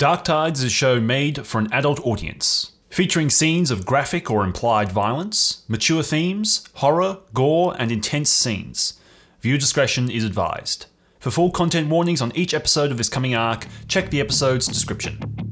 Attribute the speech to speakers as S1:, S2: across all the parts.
S1: Dark Tides is a show made for an adult audience, featuring scenes of graphic or implied violence, mature themes, horror, gore, and intense scenes. Viewer discretion is advised. For full content warnings on each episode of this coming arc, check the episode's description.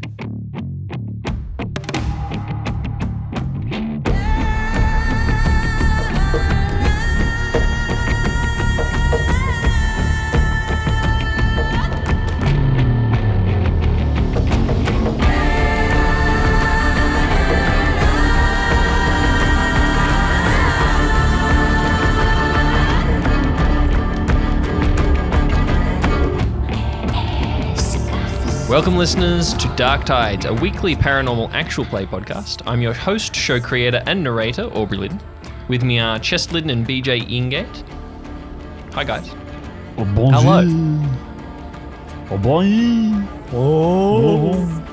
S2: Welcome, listeners, to Dark Tides, a weekly paranormal actual play podcast. I'm your host, show creator, and narrator, Aubrey Lydon. With me are Chest Lydon and BJ Ingate. Hi, guys.
S1: Oh, Hello.
S3: Oh, oh.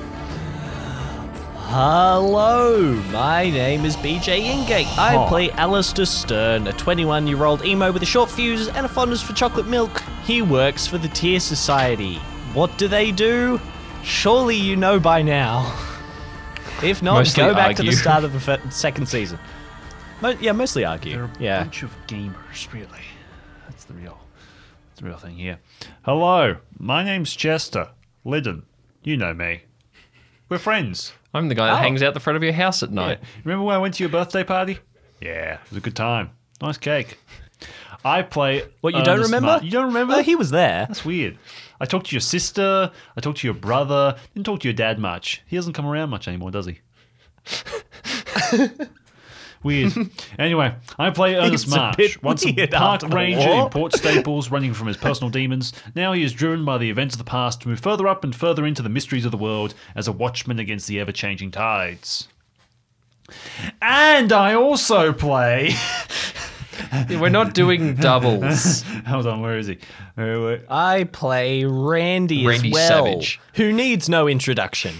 S3: Hello, my name is BJ Ingate. I
S1: Hi.
S3: play Allister Stern, a 21 year old emo with a short fuse and a fondness for chocolate milk. He works for the Tyr Society. What do they do? Surely you know by now. If not,
S2: Mostly
S3: go back to the start of the fir- second season. Mo- yeah, mostly argue.
S1: They're a
S3: yeah.
S1: bunch of gamers, really. That's the real, that's the real thing here. Hello, my name's Chester Liddon. You know me. We're friends.
S2: I'm the guy that
S3: Oh.
S2: hangs out the front of your house at
S1: Yeah.
S2: night.
S1: Remember when I went to your birthday party? Yeah, it was a good time. Nice cake. I play.
S3: What, you don't remember?
S1: Mar- you don't remember?
S3: Oh, he was there.
S1: That's weird. I talked to your sister. I talked to your brother. Didn't talk to your dad much. He doesn't come around much anymore, does he? weird. Anyway, I play Ernest
S3: a
S1: Marsh,
S3: bit
S1: once a
S3: weird
S1: park
S3: after the
S1: ranger
S3: war.
S1: in Port Staples, running from his personal demons. Now he is driven by the events of the past to move further up and further into the mysteries of the world as a watchman against the ever-changing tides. And I also play.
S2: We're not doing doubles.
S1: Hold on, where is he? Where- where-
S3: I play Randy,
S2: Randy
S3: as well,
S2: Savage.
S3: who needs no introduction.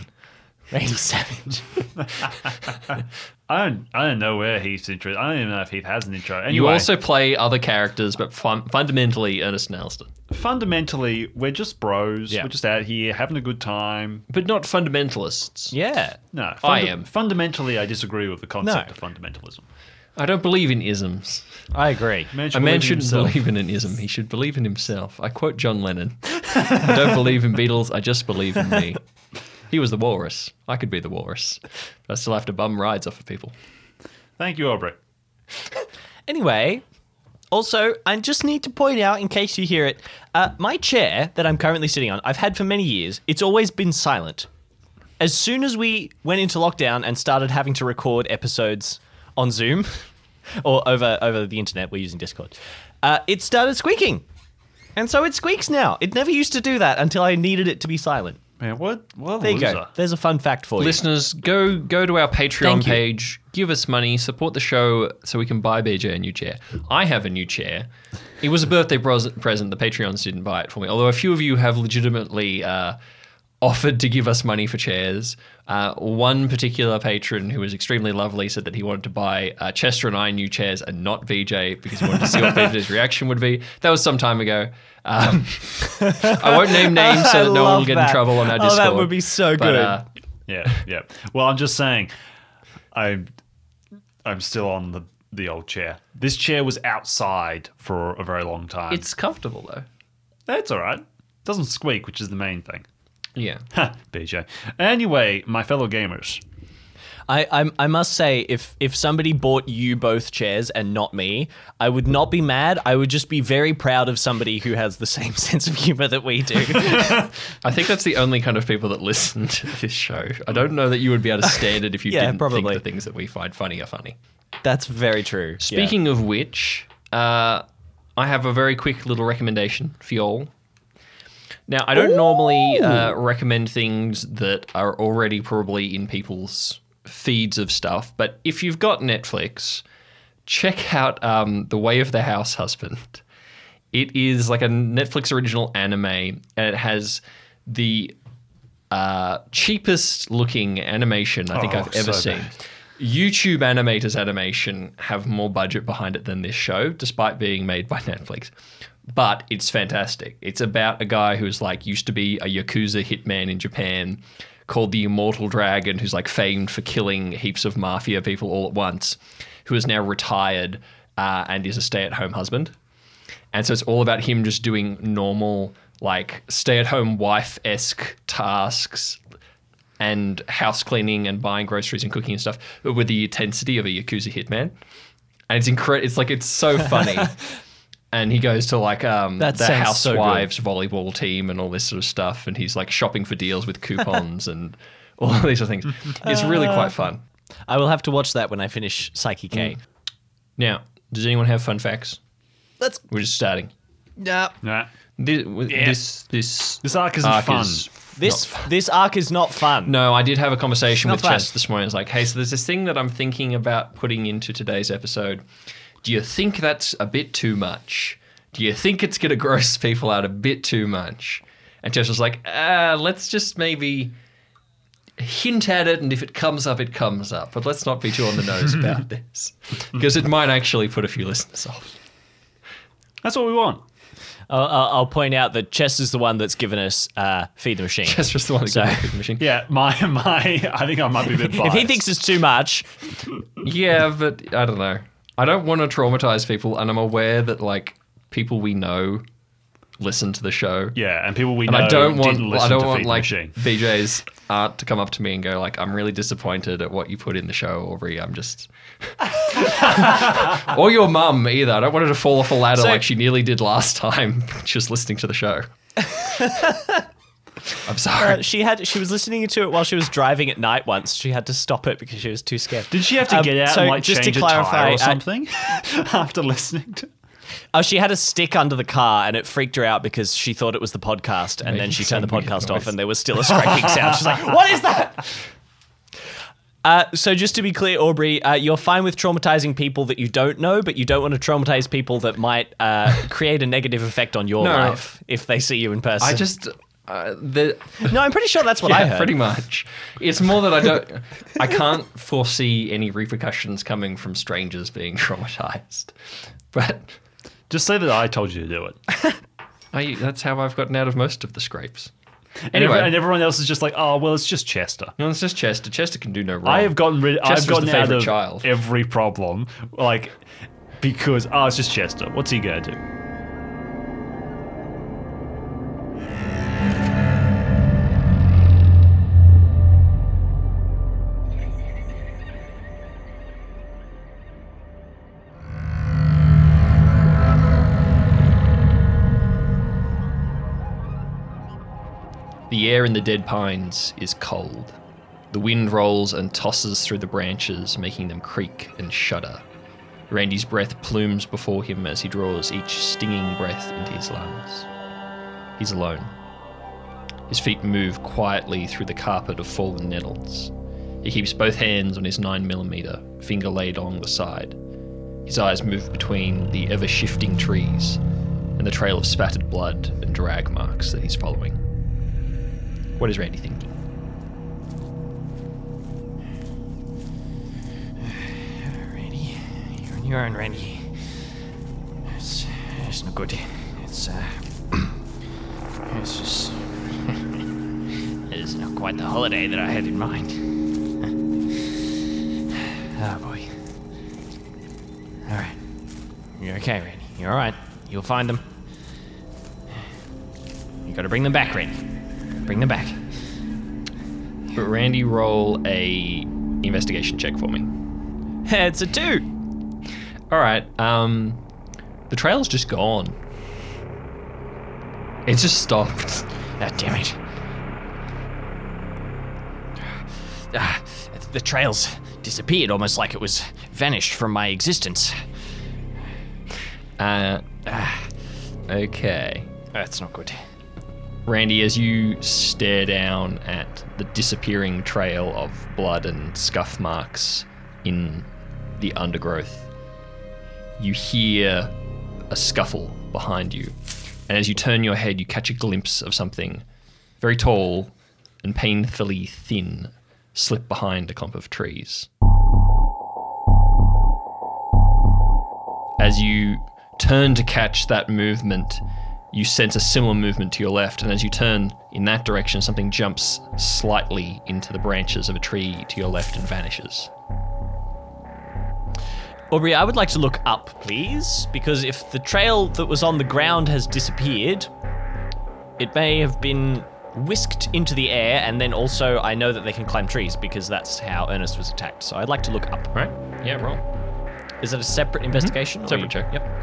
S3: Randy Savage.
S1: I don't. I don't know where he's interested. I don't even know if he has an intro. Anyway,
S2: You also play other characters, but fun- fundamentally, Ernest and Allister.
S1: fundamentally, we're just bros.
S3: Yeah.
S1: We're just out here having a good time.
S2: But not fundamentalists.
S3: Yeah.
S1: No,
S2: I am.
S1: Fundamentally, I disagree with the concept
S3: No.
S1: of fundamentalism.
S2: I don't believe in isms.
S3: I agree.
S1: Man
S2: A man shouldn't
S1: himself.
S2: believe in an ism. He should believe in himself. I quote John Lennon. I don't believe in Beatles. I just believe in me. He was the walrus. I could be the walrus. But I still have to bum rides off of people.
S1: Thank you, Aubrey.
S3: Anyway, also, I just need to point out, in case you hear it, uh, my chair that I'm currently sitting on, I've had for many years, it's always been silent. As soon as we went into lockdown and started having to record episodes on Zoom or over over the internet, we're using Discord, uh, it started squeaking. And so it squeaks now. It never used to do that until I needed it to be silent.
S1: Man, what? What a
S3: There you
S1: loser.
S3: go. There's a fun fact for you.
S2: Listeners, go go to our Patreon page, give us money, support the show so we can buy BJ a new chair. I have a new chair. It was a birthday present. The Patreons didn't buy it for me, although a few of you have legitimately uh, offered to give us money for chairs. Uh, one particular patron who was extremely lovely said that he wanted to buy uh, Chester and I new chairs and not BJ because he wanted to see what BJ's reaction would be. That was some time ago. Um, I won't name names so that no one will
S3: love
S2: get in trouble on our
S3: Oh,
S2: Discord.
S3: that would be so
S2: But,
S3: good.
S2: uh,
S1: Yeah, yeah. Well, I'm just saying, I'm, I'm still on the the old chair. This chair was outside for a very long time.
S2: it's comfortable though.
S1: that's all right. Doesn't squeak, which is the main thing.
S2: Yeah.
S1: Ha, BJ. Anyway, my fellow gamers.
S3: I, I I must say, if if somebody bought you both chairs and not me, I would not be mad. I would just be very proud of somebody who has the same sense of humor that we do.
S2: I think that's the only kind of people that listen to this show. I don't know that you would be able to stand it if you
S3: Yeah,
S2: didn't
S3: probably.
S2: think the things that we find funny are funny.
S3: That's very true.
S2: Speaking of which, uh, I have a very quick little recommendation for y'all. Now, I don't normally uh, recommend things that are already probably in people's feeds of stuff, but if you've got Netflix, check out um, The Way of the House Husband. It is like a Netflix original anime, and it has the uh, cheapest looking animation I think
S1: Oh,
S2: I've ever
S1: so
S2: seen.
S1: bad.
S2: YouTube animators animation have more budget behind it than this show, despite being made by Netflix. But it's fantastic. It's about a guy who's like used to be a yakuza hitman in Japan, called the Immortal Dragon, who's like famed for killing heaps of mafia people all at once, who is now retired uh, and is a stay-at-home husband. And so it's all about him just doing normal, like stay-at-home wife-esque tasks and house cleaning and buying groceries and cooking and stuff, but with the intensity of a yakuza hitman. And it's incredible. It's like it's so funny. and he goes to like um,
S3: That
S2: the
S3: sounds so
S2: housewives volleyball team and all this sort of stuff, and he's like shopping for deals with coupons and all these sort of things. It's really quite fun.
S3: I will have to watch that when I finish Psyche K.
S2: Now, does anyone have fun facts?
S3: Let's.
S2: We're just starting.
S3: Nah.
S1: Nah.
S2: This this this,
S1: This arc isn't fun.
S3: This this arc is not fun.
S2: No, I did have a conversation
S3: Not
S2: with
S3: fun.
S2: Chess this morning. It's like, hey, so there's this thing that I'm thinking about putting into today's episode. Do you think that's a bit too much? Do you think it's going to gross people out a bit too much? And Chess was like, uh, let's just maybe hint at it, and if it comes up, it comes up. But let's not be too on the nose about this, because it might actually put a few listeners off.
S1: That's what we want.
S3: I'll, I'll I'll point out that Chess is the one that's given us uh, Feed the Machine.
S2: Chess was the one that
S3: So-
S2: got the machine.
S1: Yeah, my my. I think I might be a bit biased.
S3: if he thinks it's too much,
S2: Yeah, but I don't know. I don't want to traumatize people, and I'm aware that like people we know listen to the show.
S1: yeah, and people we
S2: And
S1: know
S2: I don't want
S1: didn't
S2: I don't
S1: to
S2: want like
S1: Machine.
S2: BJ's aunt to come up to me and go like I'm really disappointed at what you put in the show, Aubrey. I'm just or your mum either. I don't want her to fall off a ladder
S3: So-
S2: like she nearly did last time just listening to the show. I'm sorry.
S3: uh, she had she was listening to it while she was driving at night. Once she had to stop it because she was too scared.
S1: Did she have to
S3: Um,
S1: get out
S3: so
S1: and like
S3: just to
S1: change a
S3: clarify,
S1: tire or something after listening to?
S3: Oh, she had a stick under the car and it freaked her out because she thought it was the podcast, and then she turned the podcast off, and there was still a scraping sound. She's like, "What is that?" Uh, so just to be clear, Aubrey, uh, you're fine with traumatizing people that you don't know, but you don't want to traumatize people that might uh, create a negative effect on your
S2: No.
S3: life if they see you in person.
S2: I just uh, the
S3: no, I'm pretty sure that's what
S2: yeah,
S3: I heard.
S2: pretty much. It's more that I don't, I can't foresee any repercussions coming from strangers being traumatized. But
S1: Just say that I told you to do it.
S2: I, that's how I've gotten out of most of the scrapes. Anyway,
S1: and everyone else is just like, oh well, it's just Chester.
S2: no, it's just Chester. Chester can do no wrong.
S1: I have gotten rid. I've
S2: Chester's
S1: gotten
S2: the
S1: out
S2: favourite
S1: of
S2: child.
S1: every problem, like because oh, it's just Chester. What's he gonna do?
S2: The air in the dead pines is cold. The wind rolls and tosses through the branches, making them creak and shudder. Randy's breath plumes before him as he draws each stinging breath into his lungs. He's alone. His feet move quietly through the carpet of fallen nettles. He keeps both hands on his 9mm, finger laid along the side. His eyes move between the ever shifting trees and the trail of spattered blood and drag marks that he's following. What is Randy thinking?
S3: Randy, you're on your own, Randy. It's, it's not good. It's, uh. it's just. it's not quite the holiday that I had in mind. oh, boy. Alright. You're okay, Randy. You're alright. You'll find them. You gotta bring them back, Randy. Bring them back.
S2: But Randy, roll a investigation check for me.
S3: it's a two!
S2: All right. Um, the trail's just gone. It's just stopped.
S3: Ah, damn it. Ah, the trails disappeared almost like it was vanished from my existence.
S2: Uh, ah, okay.
S3: That's not good.
S2: Randy, as you stare down at the disappearing trail of blood and scuff marks in the undergrowth, you hear a scuffle behind you. And as you turn your head, you catch a glimpse of something very tall and painfully thin slip behind a clump of trees. As you turn to catch that movement, you sense a similar movement to your left, and as you turn in that direction, something jumps slightly into the branches of a tree to your left and vanishes.
S3: Aubrey, I would like to look up, please, because if the trail that was on the ground has disappeared, it may have been whisked into the air, and then also I know that they can climb trees because that's how Ernest was attacked. So I'd like to look up.
S2: Right? Yeah, roll.
S3: Is it a separate mm-hmm. investigation? or
S2: Separate check. Yep.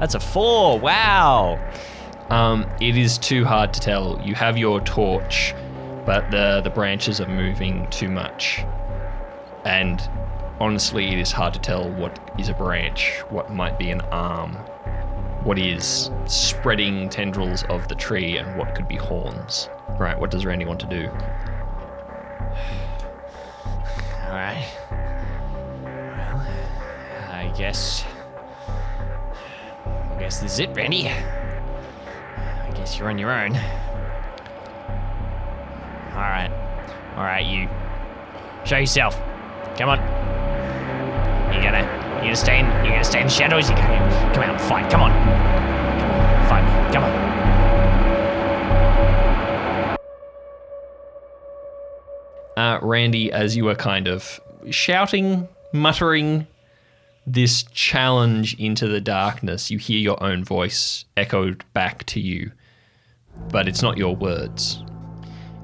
S3: That's a four. Wow.
S2: Um, it is too hard to tell. You have your torch, but the the branches are moving too much, and honestly, it is hard to tell what is a branch, what might be an arm, what is spreading tendrils of the tree, and what could be horns. Right? What does Randy want to do?
S3: All right. Well, I guess. Guess this is it, Randy. I guess you're on your own. All right. All right, you. Show yourself. Come on. You're gonna. you're gonna stay in. you're gonna stay in the shadows. You gonna come out and fight. Come on. Fight. Come on.
S2: Uh, Randy, as you were kind of shouting, muttering this challenge into the darkness, you hear your own voice echoed back to you, but it's not your words.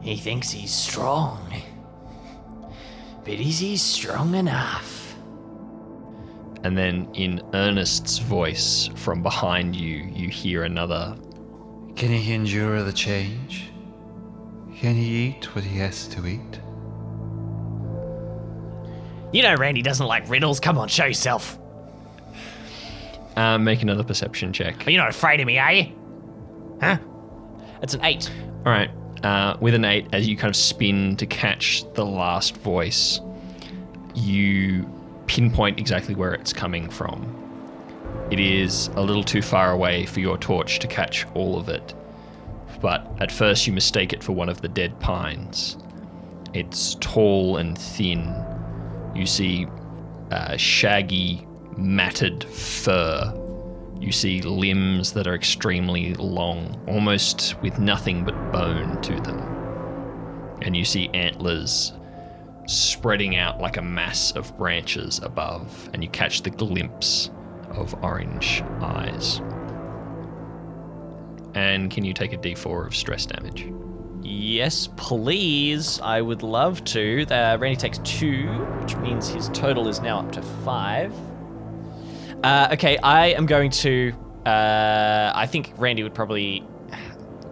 S3: He thinks he's strong. But is he strong enough?
S2: And then in Ernest's voice from behind you, you hear another
S4: Can he endure the change? Can he eat what he has to eat?
S3: You know Randy doesn't like riddles. Come on, show yourself.
S2: uh, make another perception check.
S3: You're not afraid of me, are you? Huh? It's an eight.
S2: All right. Uh, with an eight, as you kind of spin to catch the last voice, you pinpoint exactly where it's coming from. It is a little too far away for your torch to catch all of it, but at first you mistake it for one of the dead pines. It's tall and thin. You see uh, shaggy, matted fur you see limbs that are extremely long, almost with nothing but bone to them. And you see antlers spreading out like a mass of branches above, and you catch the glimpse of orange eyes. And can you take a d4 of stress damage?
S3: Yes, please. I would love to. Uh, Randy takes two, which means his total is now up to five. Uh, okay, I am going to. Uh, I think Randy would probably.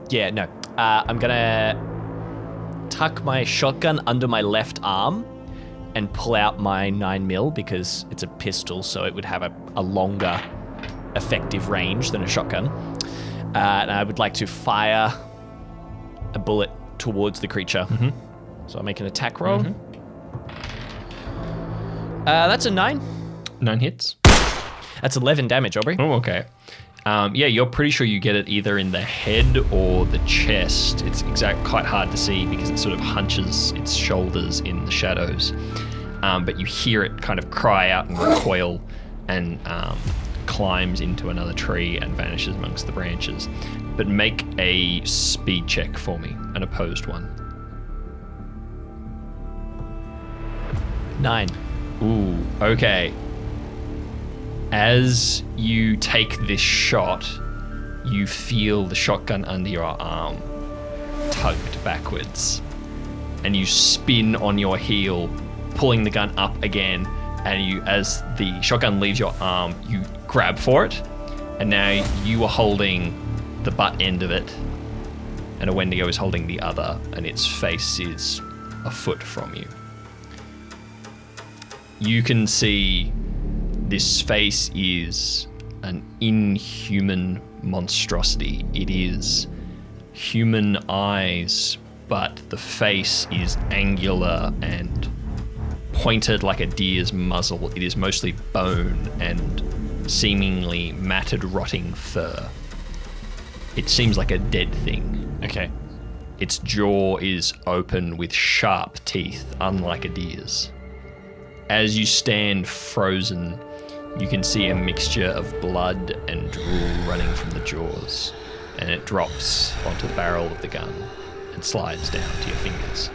S3: Yeah, no. Uh, I'm gonna tuck my shotgun under my left arm and pull out my nine mil because it's a pistol, so it would have a, a longer effective range than a shotgun. Uh, and I would like to fire a bullet towards the creature. So I make an attack roll. Uh, that's a nine.
S2: Nine hits?
S3: That's 11 damage, Aubrey.
S2: Oh, okay. Um, yeah, you're pretty sure you get it either in the head or the chest. It's exact quite hard to see because it sort of hunches its shoulders in the shadows. Um, but you hear it kind of cry out and recoil and um, climbs into another tree and vanishes amongst the branches. But make a speed check for me, an opposed one.
S3: Nine.
S2: Ooh, okay. As you take this shot, you feel the shotgun under your arm tugged backwards. And you spin on your heel, pulling the gun up again. And you, as the shotgun leaves your arm, you grab for it. And now you are holding the butt end of it. And a Wendigo is holding the other, and its face is a foot from you you can see this face is an inhuman monstrosity. It is human eyes, but the face is angular and pointed like a deer's muzzle. It is mostly bone and seemingly matted, rotting fur. It seems like a dead thing.
S3: Okay.
S2: Its jaw is open with sharp teeth, unlike a deer's. As you stand frozen, you can see a mixture of blood and drool running from the jaws, and it drops onto the barrel of the gun and slides down to your fingers.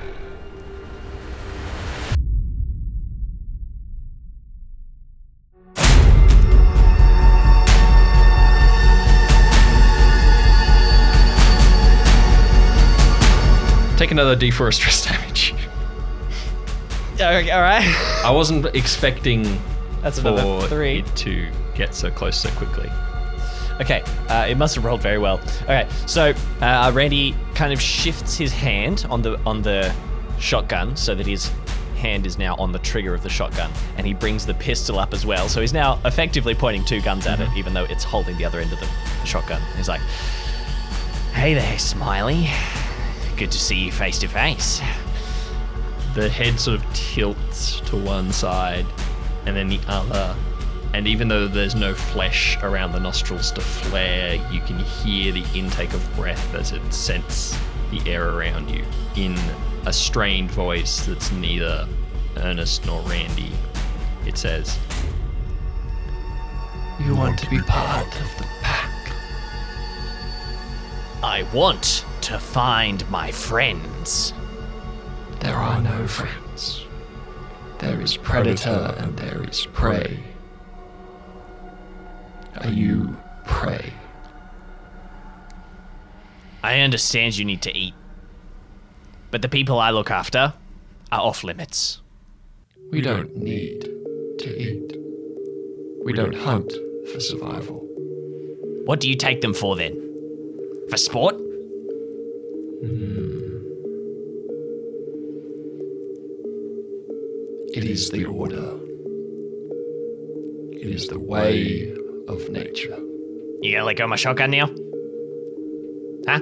S2: Take another D4 of stress damage.
S3: Okay, all right.
S2: I wasn't expecting
S3: That's
S2: for
S3: another three.
S2: it to get so close so quickly.
S3: Okay, uh, it must have rolled very well. Okay, so uh, Randy kind of shifts his hand on the on the shotgun so that his hand is now on the trigger of the shotgun, and he brings the pistol up as well. So he's now effectively pointing two guns at it, even though it's holding the other end of the shotgun. He's like, "Hey there, Smiley. Good to see you face to face."
S2: The head sort of tilts to one side and then the other. And even though there's no flesh around the nostrils to flare, you can hear the intake of breath as it scents the air around you in a strained voice that's neither Ernest nor Randy. It says,
S5: You want to be part of the pack.
S3: I want to find my friends.
S5: There are no friends. There is predator and there is prey. Are you prey?
S3: I understand you need to eat, but the people I look after are off limits.
S5: We don't need to eat. We don't hunt for survival.
S3: What do you take them for then? For sport? Hmm.
S5: It is the order. It is the way of nature.
S3: You gonna let go of my shotgun now? Huh?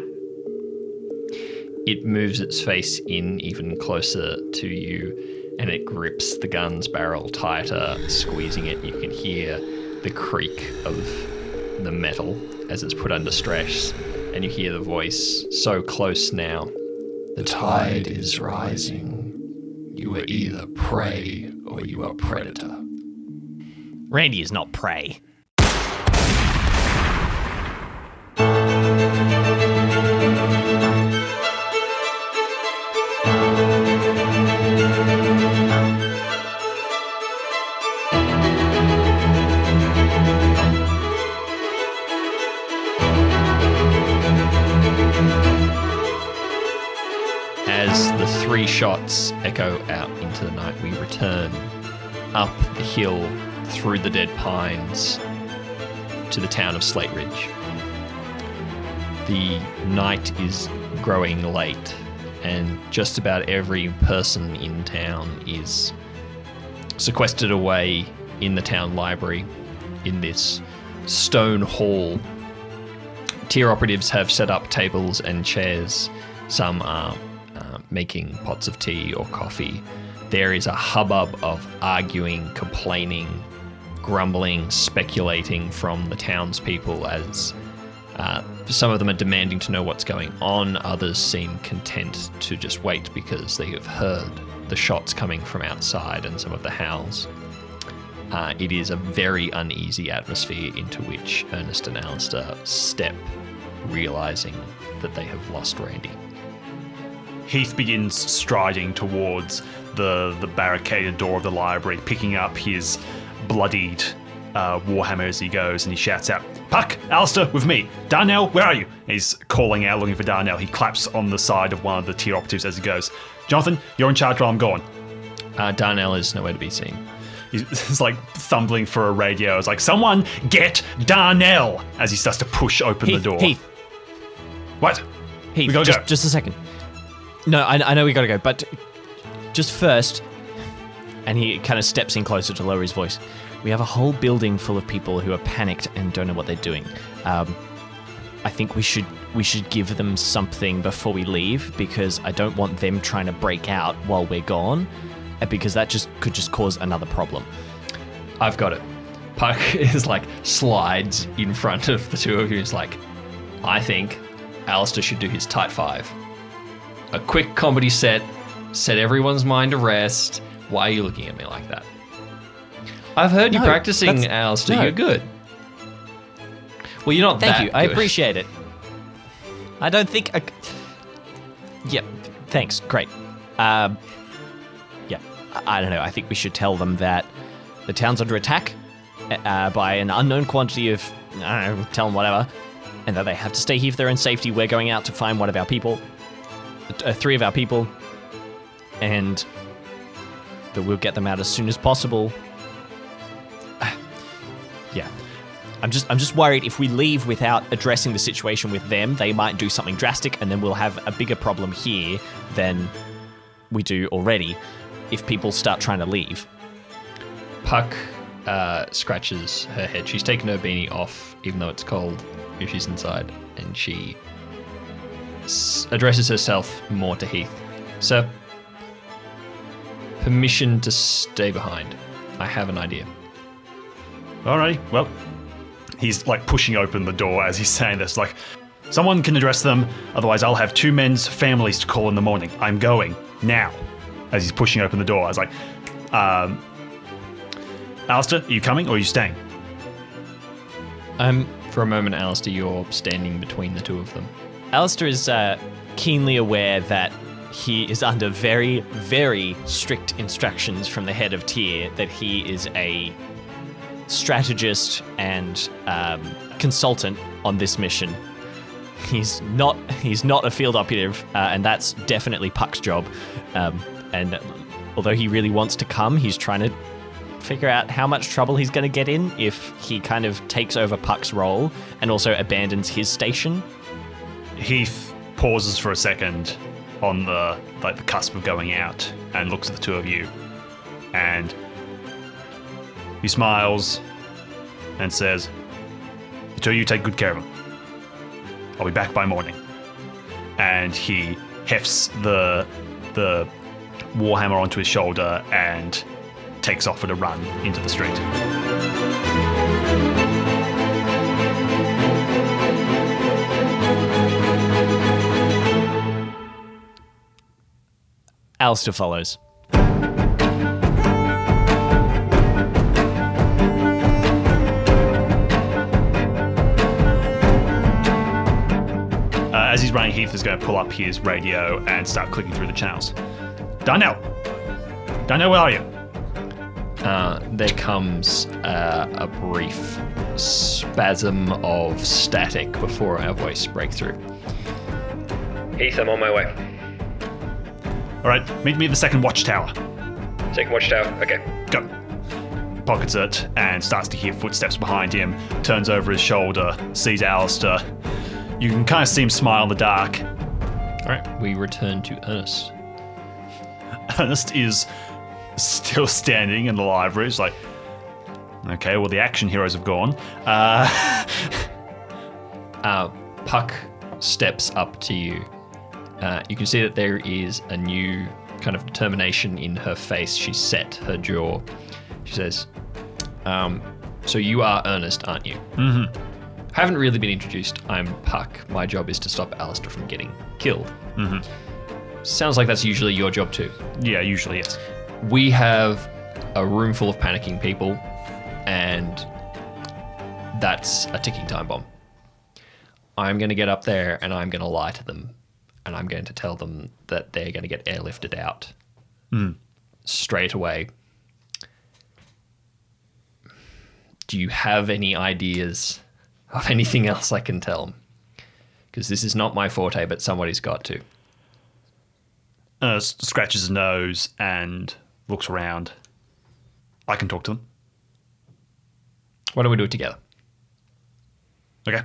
S2: It moves its face in even closer to you and it grips the gun's barrel tighter, squeezing it. You can hear the creak of the metal as it's put under stress, and you hear the voice so close now.
S5: The tide is rising. You are either prey or you are predator.
S3: Randy is not prey.
S2: Three shots echo out into the night, we return up the hill through the dead pines to the town of Slate Ridge. The night is growing late, and just about every person in town is sequestered away in the town library in this stone hall Tyr operatives have set up tables and chairs. Some are making pots of tea or coffee. There is a hubbub of arguing, complaining, grumbling, speculating from the townspeople as uh, some of them are demanding to know what's going on. Others seem content to just wait because they have heard the shots coming from outside and some of the howls. Uh, it is a very uneasy atmosphere into which Ernest and Allister step, realizing that they have lost Randy.
S1: Heath begins striding towards the, the barricaded door of the library, picking up his bloodied uh, warhammer as he goes, and he shouts out, Puck, Allister, with me. Darnell, where are you? He's calling out, looking for Darnell. He claps on the side of one of the Tyr operatives as he goes, Jonathan, you're in charge while I'm gone.
S2: Uh, Darnell is nowhere to be seen.
S1: He's, he's like thumbling for a radio. It's like, someone get Darnell! As he starts to push open
S3: Heath,
S1: the door.
S3: Heath,
S1: What?
S3: Heath,
S1: We gotta
S3: just,
S1: go.
S3: just a second. No, I, I know we gotta go, but just first, and he kind of steps in closer to lower his voice. We have a whole building full of people who are panicked and don't know what they're doing. Um, I think we should we should give them something before we leave because I don't want them trying to break out while we're gone, because that just could just cause another problem.
S2: I've got it. Puck is like slides in front of the two of you. He's like, I think Allister should do his tight five. A quick comedy set, set everyone's mind to rest. Why are you looking at me like that? I've heard you practicing, Allister.
S3: no.
S2: You're good. Well, you're not
S3: Thank you. I appreciate it. I don't think. I... Yep. Thanks. Great. Um, yeah. I, I don't know. I think we should tell them that the town's under attack uh, by an unknown quantity of. I don't know. Tell them whatever, and that they have to stay here for their own safety. We're going out to find one of our people, uh, three of our people, and that we'll get them out as soon as possible. Yeah. I'm just I'm just worried if we leave without addressing the situation with them, they might do something drastic and then we'll have a bigger problem here than we do already if people start trying to leave.
S2: Puck uh, scratches her head. She's taken her beanie off, even though it's cold if she's inside, and she addresses herself more to Heath. Sir, permission to stay behind. I have an idea.
S1: Alrighty, well, he's like pushing open the door as he's saying this. Like, someone can address them, otherwise, I'll have two men's families to call in the morning. I'm going now. As he's pushing open the door, I was like, um, Allister, are you coming or are you staying?
S3: Um
S2: For a moment, Allister, you're standing between the two of them.
S3: Allister is uh, keenly aware that he is under very, very strict instructions from the head of Tyr that he is a strategist and um, consultant on this mission. He's not he's not a field operative, uh, and that's definitely Puck's job. Um, and although he really wants to come, he's trying to figure out how much trouble he's going to get in if he kind of takes over Puck's role and also abandons his station.
S1: Heath pauses for a second on the like the cusp of going out and looks at the two of you, and he smiles and says, "The two of you take good care of him. I'll be back by morning." And he hefts the the warhammer onto his shoulder and takes off at a run into the street.
S3: Allister follows.
S1: Uh, as he's running, Heath is going to pull up his radio and start clicking through the channels. Darnell! Darnell, where are you?
S2: Uh, there comes uh, a brief spasm of static before our voice breakthrough. Heath, I'm on my way.
S1: All right, meet me at the second watchtower.
S2: Second watchtower. Okay.
S1: Go. Pockets it and starts to hear footsteps behind him. Turns over his shoulder, sees Allister. You can kind of see him smile in the dark.
S2: All right. We return to Ernest.
S1: Ernest is still standing in the library. He's like, okay, well, the action heroes have gone. Uh,
S2: Uh, Puck steps up to you. Uh, you can see that there is a new kind of determination in her face. She set her jaw. She says, um, "So you are Ernest, aren't you?" Mm-hmm. Haven't really been introduced. I'm Puck. My job is to stop Allister from getting killed. Mm-hmm. Sounds like that's usually your job too.
S1: yeah, usually, yes.
S2: We have a room full of panicking people, and that's a ticking time bomb. I'm going to get up there and I'm going to lie to them, and I'm going to tell them that they're going to get airlifted out hmm. straight away. Do you have any ideas of anything else I can tell them? Because this is not my forte, but somebody's got to.
S1: Uh, Ernest scratches his nose and looks around. I can talk to them.
S2: Why don't we do it together?
S1: Okay.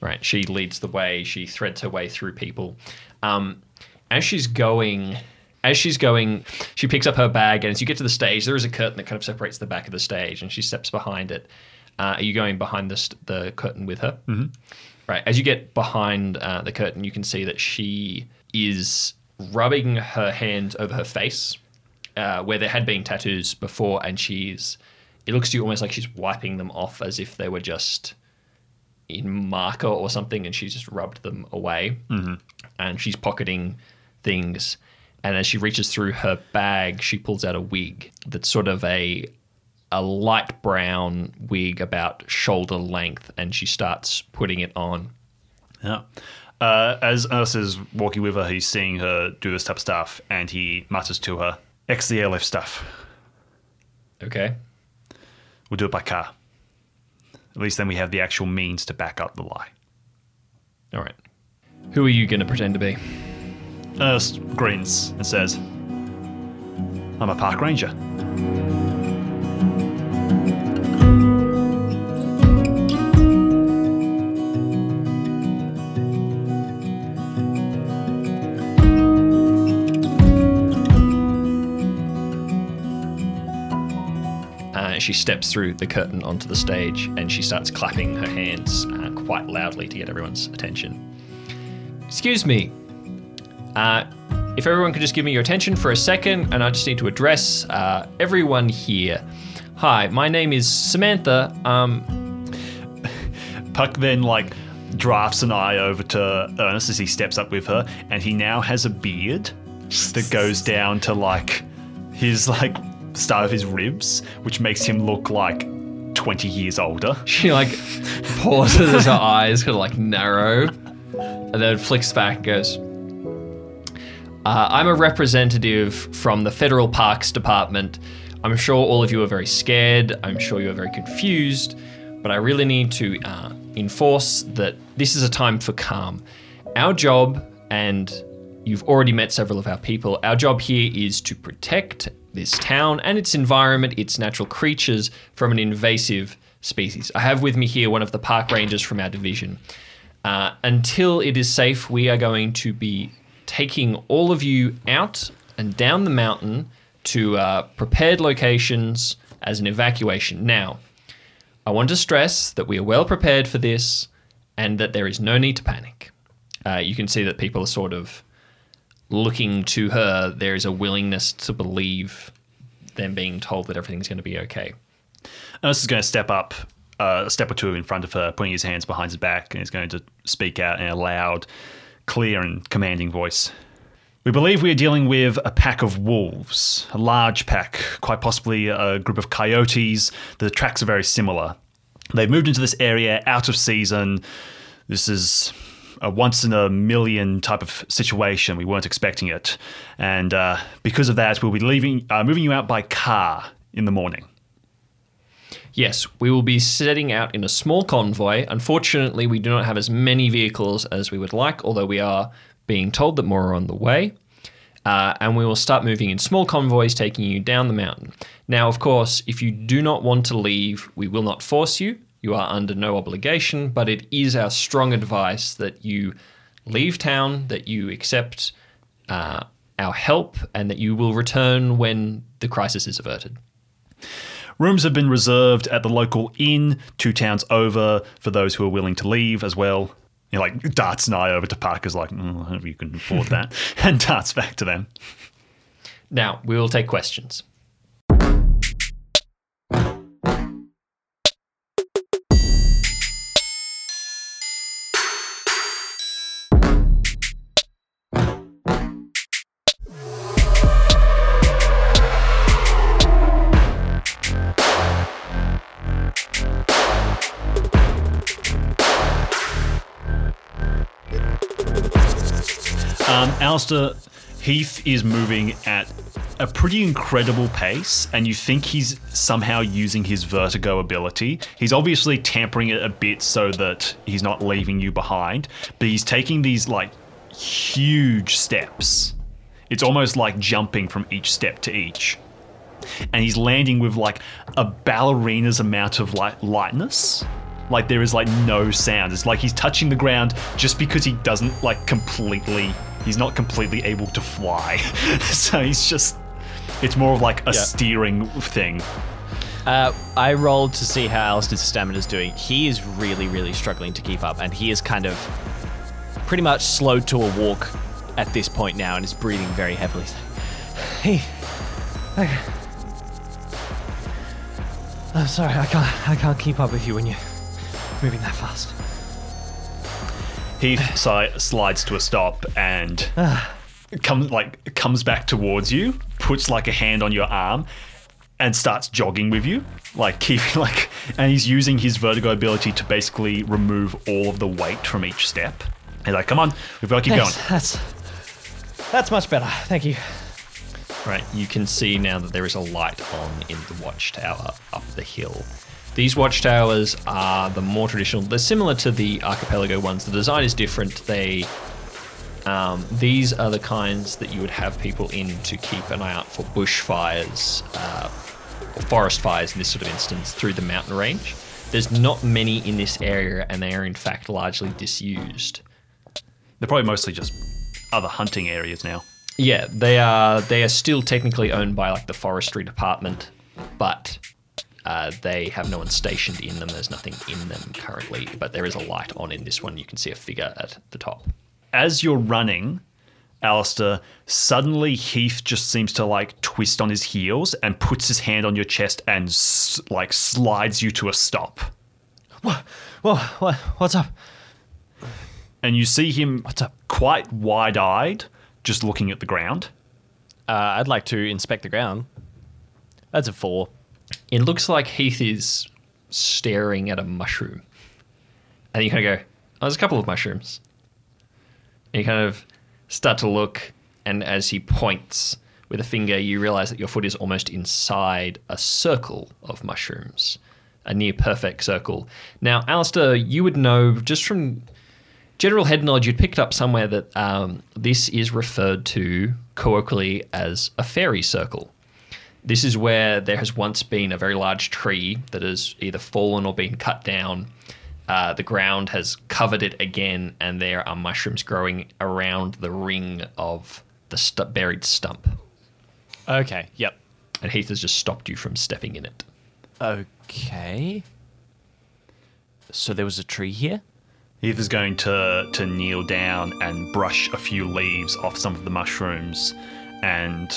S2: Right. She leads the way. She threads her way through people. Um, as she's going, as she's going, she picks up her bag, and as you get to the stage, there is a curtain that kind of separates the back of the stage, and she steps behind it. Uh, are you going behind the st- the curtain with her? Mm-hmm. Right. As you get behind uh, the curtain, you can see that she is rubbing her hand over her face, uh, where there had been tattoos before, and she's. It looks to you almost like she's wiping them off as if they were just in marker or something, and she's just rubbed them away. Mm-hmm. And she's pocketing things. And as she reaches through her bag, she pulls out a wig that's sort of a a light brown wig about shoulder length, and she starts putting it on.
S1: Yeah. Uh, as Ursa's walking with her, he's seeing her do this type of stuff, and he mutters to her, X the airlift stuff.
S2: Okay.
S1: We'll do it by car. At least then we have the actual means to back up the lie.
S2: All right. Who are you going to pretend to be?
S1: Ernest grins and says, I'm a park ranger.
S2: She steps through the curtain onto the stage and she starts clapping her hands uh, quite loudly to get everyone's attention. Excuse me. Uh, if everyone could just give me your attention for a second, and I just need to address uh, everyone here. Hi, my name is Samantha. Um,
S1: Puck then like drafts an eye over to Ernest as he steps up with her, and he now has a beard that goes down to like his like start of his ribs, which makes him look like 20 years older.
S2: she like pauses as her eyes kind of like narrow, and then flicks back and goes. Uh, I'm a representative from the Federal Parks Department. I'm sure all of you are very scared. I'm sure you are very confused. But I really need to uh, enforce that this is a time for calm. Our job, and you've already met several of our people, our job here is to protect this town and its environment, its natural creatures from an invasive species. I have with me here one of the park rangers from our division. Uh, until it is safe, we are going to be taking all of you out and down the mountain to uh, prepared locations as an evacuation. Now, I want to stress that we are well prepared for this and that there is no need to panic. Uh, you can see that people are sort of looking to her. There is a willingness to believe them being told that everything's going to be okay.
S1: Ernest is going to step up uh, a step or two in front of her, putting his hands behind his back, and he's going to speak out in a loud, clear, and commanding voice. We believe we are dealing with a pack of wolves, a large pack, quite possibly a group of coyotes. The tracks are very similar. They've moved into this area out of season. This is a once in a million type of situation. We weren't expecting it, and uh, because of that, we'll be leaving, uh, moving you out by car in the morning.
S2: Yes, we will be setting out in a small convoy. Unfortunately, we do not have as many vehicles as we would like, although we are being told that more are on the way. Uh, and we will start moving in small convoys, taking you down the mountain. Now, of course, if you do not want to leave, we will not force you. You are under no obligation, but it is our strong advice that you leave town, that you accept uh, our help, and that you will return when the crisis is averted.
S1: Rooms have been reserved at the local inn, two towns over, for those who are willing to leave as well. You know, like darts an eye over to Parker's, like, mm, I hope you can afford that, and darts back to them.
S2: Now, we will take questions.
S1: Allister, Heath is moving at a pretty incredible pace, and you think he's somehow using his vertigo ability. He's obviously tampering it a bit so that he's not leaving you behind, but he's taking these like huge steps. It's almost like jumping from each step to each. And he's landing with like a ballerina's amount of lightness. Like there is like no sound. It's like he's touching the ground just because he doesn't like completely he's not completely able to fly. so he's just it's more of like a steering thing.
S3: Uh, I rolled to see how Allister's is doing. He is really, really struggling to keep up, and he is kind of pretty much slowed to a walk at this point now and is breathing very heavily. Hey, I, I'm sorry, I can't, I can't keep up with you when you're moving that fast.
S1: Heath si- slides to a stop and comes like comes back towards you, puts like a hand on your arm, and starts jogging with you, like keeping like, and he's using his vertigo ability to basically remove all of the weight from each step. He's like, "Come on, we've got to keep
S3: Thanks.
S1: going."
S3: That's that's much better. Thank you.
S2: Right, you can see now that there is a light on in the watchtower up the hill. These watchtowers are the more traditional. They're similar to the archipelago ones. The design is different. They, um, these are the kinds that you would have people in to keep an eye out for bushfires, uh, or forest fires in this sort of instance through the mountain range. There's not many in this area, and they are in fact largely disused.
S1: They're probably mostly just other hunting areas now.
S2: Yeah, they are. They are still technically owned by like the forestry department, but uh, they have no one stationed in them. There's nothing in them currently, but there is a light on in this one. You can see a figure at the top.
S1: As you're running, Allister, suddenly Heath just seems to like twist on his heels and puts his hand on your chest and s- like slides you to a stop.
S3: What? what, what's up?
S1: And you see him
S3: What's up?
S1: quite wide eyed, just looking at the ground.
S3: Uh, I'd like to inspect the ground. That's a four.
S2: It looks like Heath is staring at a mushroom, and you kind of go, "Oh, there's a couple of mushrooms." And you kind of start to look, and as he points with a finger, you realize that your foot is almost inside a circle of mushrooms, a near perfect circle. Now, Allister, you would know just from general head knowledge, you'd picked up somewhere that um, this is referred to colloquially as a fairy circle. This is where there has once been a very large tree that has either fallen or been cut down. Uh, the ground has covered it again, and there are mushrooms growing around the ring of the stu- buried stump.
S3: Okay. Yep.
S2: And Heath has just stopped you from stepping in it.
S3: Okay. So there was a tree here.
S1: Heath is going to, to kneel down and brush a few leaves off some of the mushrooms, and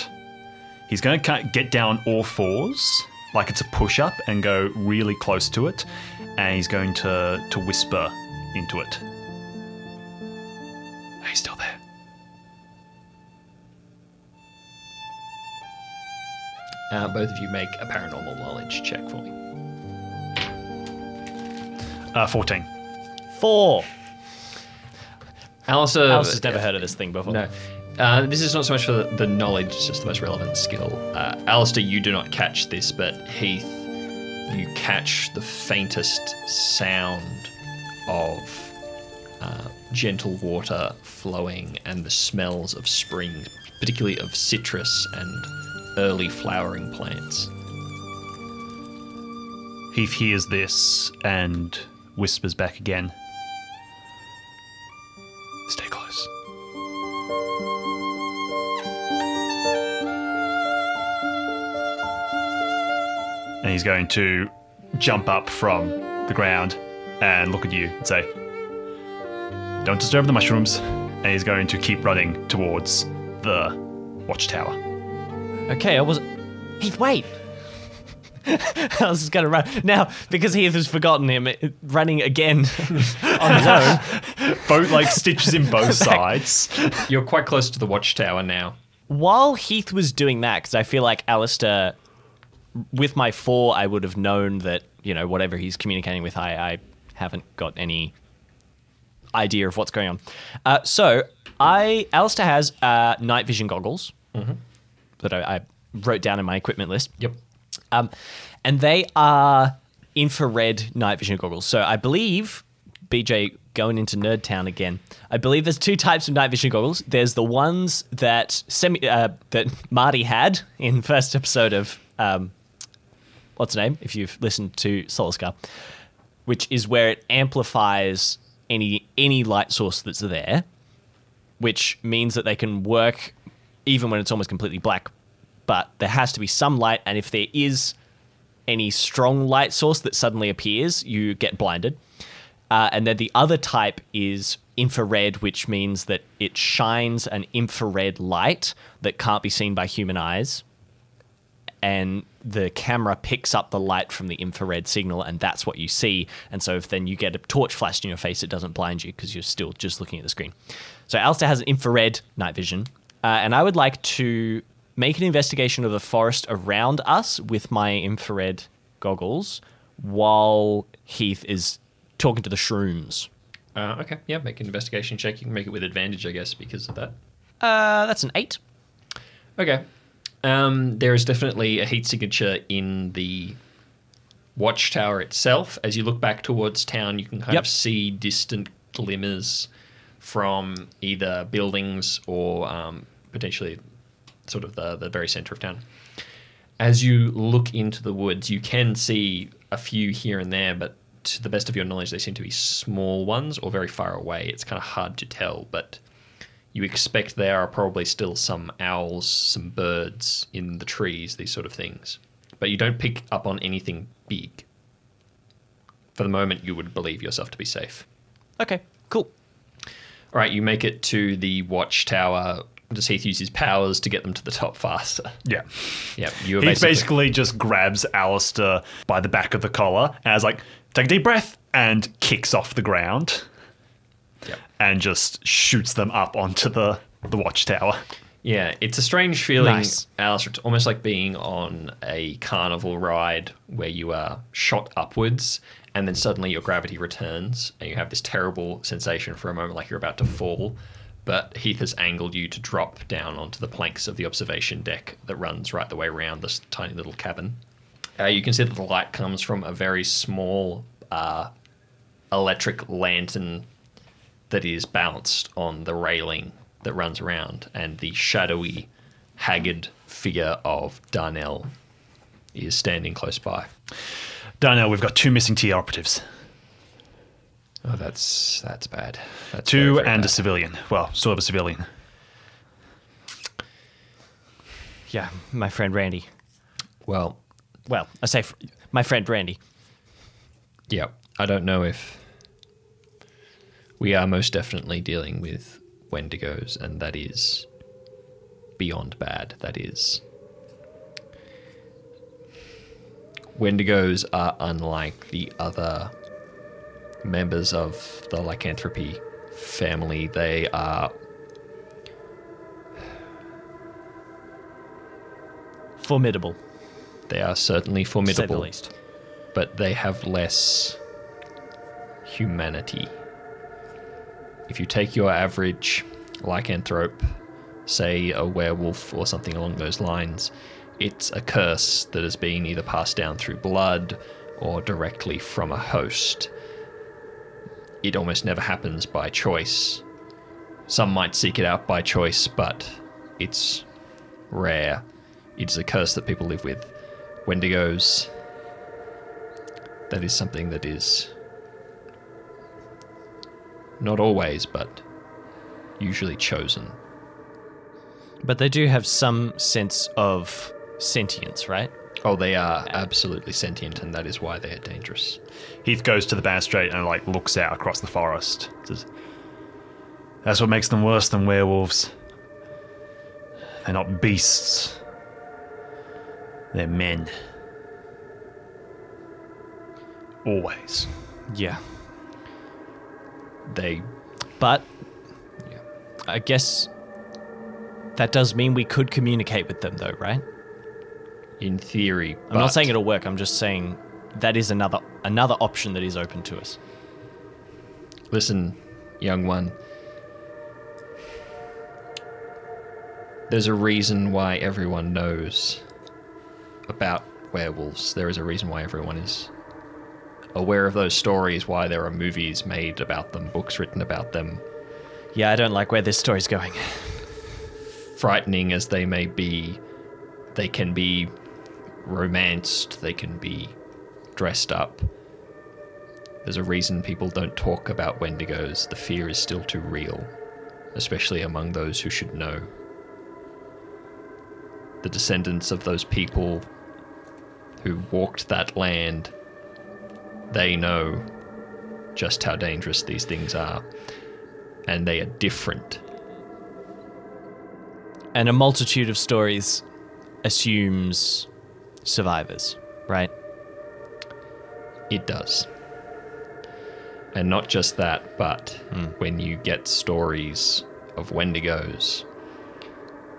S1: he's going to get down all fours, like it's a push up, and go really close to it, and he's going to, to whisper into it. Are you still there?
S2: Uh, both of you make a paranormal knowledge check for me.
S1: Uh, 14.
S3: Four.
S2: Allister,
S3: Alice has never heard of this thing before.
S2: No. Uh, this is not so much for the, knowledge, it's just the most relevant skill. Uh, Allister, you do not catch this, but Heath, you catch the faintest sound of uh, gentle water flowing and the smells of spring, particularly of citrus and early flowering plants.
S1: Heath hears this and whispers back again. Stay close. And he's going to jump up from the ground and look at you and say, Don't disturb the mushrooms. And he's going to keep running towards the watchtower.
S3: Okay, I was. Heath, wait. I was just gonna run now because Heath has forgotten him. it- Running again on his own.
S1: Both like stitches in both sides.
S2: You're quite close to the watchtower now.
S3: While Heath was doing that, because I feel like Allister, with my four, I would have known that you know whatever he's communicating with, I, I haven't got any idea of what's going on. Uh, so I Allister has uh, night vision goggles that I, I wrote down in my equipment list.
S2: Yep.
S3: Um, and they are infrared night vision goggles. So I believe, BJ, going into Nerd Town again, I believe there's two types of night vision goggles. There's the ones that semi uh, that Marty had in first episode of um, what's the name? If you've listened to Solascar, which is where it amplifies any any light source that's there, which means that they can work even when it's almost completely black. But there has to be some light, and if there is any strong light source that suddenly appears, you get blinded. Uh, and then the other type is infrared, which means that it shines an infrared light that can't be seen by human eyes. And the camera picks up the light from the infrared signal, and that's what you see. And so, if then you get a torch flashed in your face, it doesn't blind you because you're still just looking at the screen. So, Allister has an infrared night vision, uh, and I would like to make an investigation of the forest around us with my infrared goggles while Heath is talking to the shrooms.
S2: Uh, okay, yeah, make an investigation check. You can make it with advantage, I guess, because of that.
S3: Uh, that's an eight.
S2: Okay. Um, there is definitely a heat signature in the watchtower itself. As you look back towards town, you can kind
S3: Yep.
S2: of see distant glimmers from either buildings or um, potentially sort of the, the very center of town. As you look into the woods, you can see a few here and there, but to the best of your knowledge, they seem to be small ones or very far away. It's kind of hard to tell, but you expect there are probably still some owls, some birds in the trees, these sort of things. But you don't pick up on anything big. For the moment, you would believe yourself to be safe.
S3: Okay, cool.
S2: All right, you make it to the watchtower. Does Heath use his powers to get them to the top faster?
S1: Yeah.
S2: Yeah, you
S1: He basically, just grabs Allister by the back of the collar and is like, take a deep breath, and kicks off the ground
S2: Yep.
S1: and just shoots them up onto the, the watchtower.
S2: Yeah, it's a strange feeling,
S3: Nice.
S2: Allister. It's almost like being on a carnival ride where you are shot upwards and then suddenly your gravity returns and you have this terrible sensation for a moment like you're about to fall. But Heath has angled you to drop down onto the planks of the observation deck that runs right the way around this tiny little cabin. Uh, you can see that the light comes from a very small uh, electric lantern that is balanced on the railing that runs around, and the shadowy, haggard figure of Darnell is standing close by.
S1: Darnell, we've got two missing T operatives.
S2: Oh, that's that's bad. That's
S1: Two
S2: very, very
S1: and a civilian. Well, sort of a civilian.
S3: Yeah, my friend Randy.
S2: well,
S3: Well, I say fr- my friend Randy.
S2: yeah. I don't know if we are most definitely dealing with Wendigos, and that is beyond bad. That is. Wendigos are unlike the other members of the lycanthropy family. They are
S3: Formidable,
S2: they are certainly
S3: the
S2: formidable,
S3: least.
S2: but they have less humanity. If you take your average lycanthrope, say a werewolf or something along those lines, it's a curse that has been either passed down through blood or directly from a host. It almost never happens by choice. Some might seek it out by choice, but it's rare. It's a curse that people live with. Wendigos, that is something that is not always, but usually chosen.
S3: But they do have some sense of sentience, right?
S2: Oh, they are absolutely sentient, and that is why they are dangerous.
S1: Heath goes to the balustrade and like looks out across the forest. Says, That's what makes them worse than werewolves. They're not beasts. They're men. Always.
S3: Yeah.
S2: They,
S3: But
S2: yeah,
S3: I guess that does mean we could communicate with them, though, right?
S2: in theory.
S3: I'm not saying it'll work. I'm just saying that is another another option that is open to us.
S2: Listen, young one. There's a reason why everyone knows about werewolves. There is a reason why everyone is aware of those stories, why there are movies made about them, books written about them.
S3: Yeah, I don't like where this story's going.
S2: Frightening as they may be, they can be romanced, they can be dressed up. There's a reason people don't talk about Wendigos. The fear is still too real, especially among those who should know. The descendants of those people who walked that land, they know just how dangerous these things are. And they are different.
S3: And a multitude of stories assumes survivors, right?
S2: It does. And not just that, but hmm. when you get stories of Wendigos,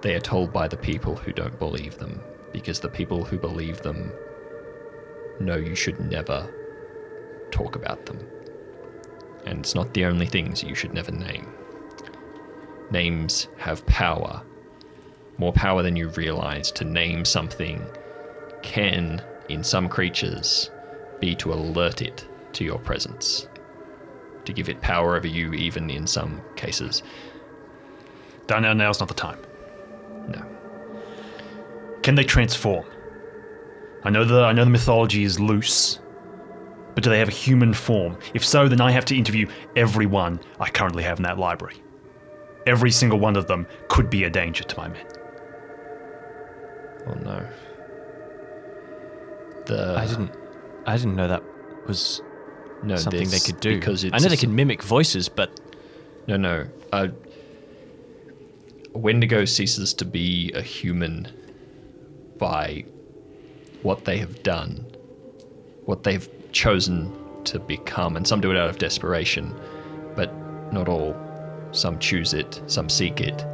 S2: They are told by the people who don't believe them, because the people who believe them know you should never talk about them. And it's not the only things you should never name. Names have power, more power than you realize. To name something can, in some creatures, be to alert it to your presence, to give it power over you, even in some cases.
S1: Down now, now's not the time.
S2: No.
S1: Can they transform? I know the I know the mythology is loose, but do they have a human form? If so, then I have to interview everyone I currently have in that library. Every single one of them could be a danger to my men.
S2: Oh no. The
S3: I didn't. I didn't know that was
S2: no
S3: something they could do.
S2: because it's
S3: I know they can mimic voices, but
S2: No, no. Uh, Wendigo ceases to be a human by what they have done, what they've chosen to become, and some do it out of desperation, but not all. Some choose it, some seek it.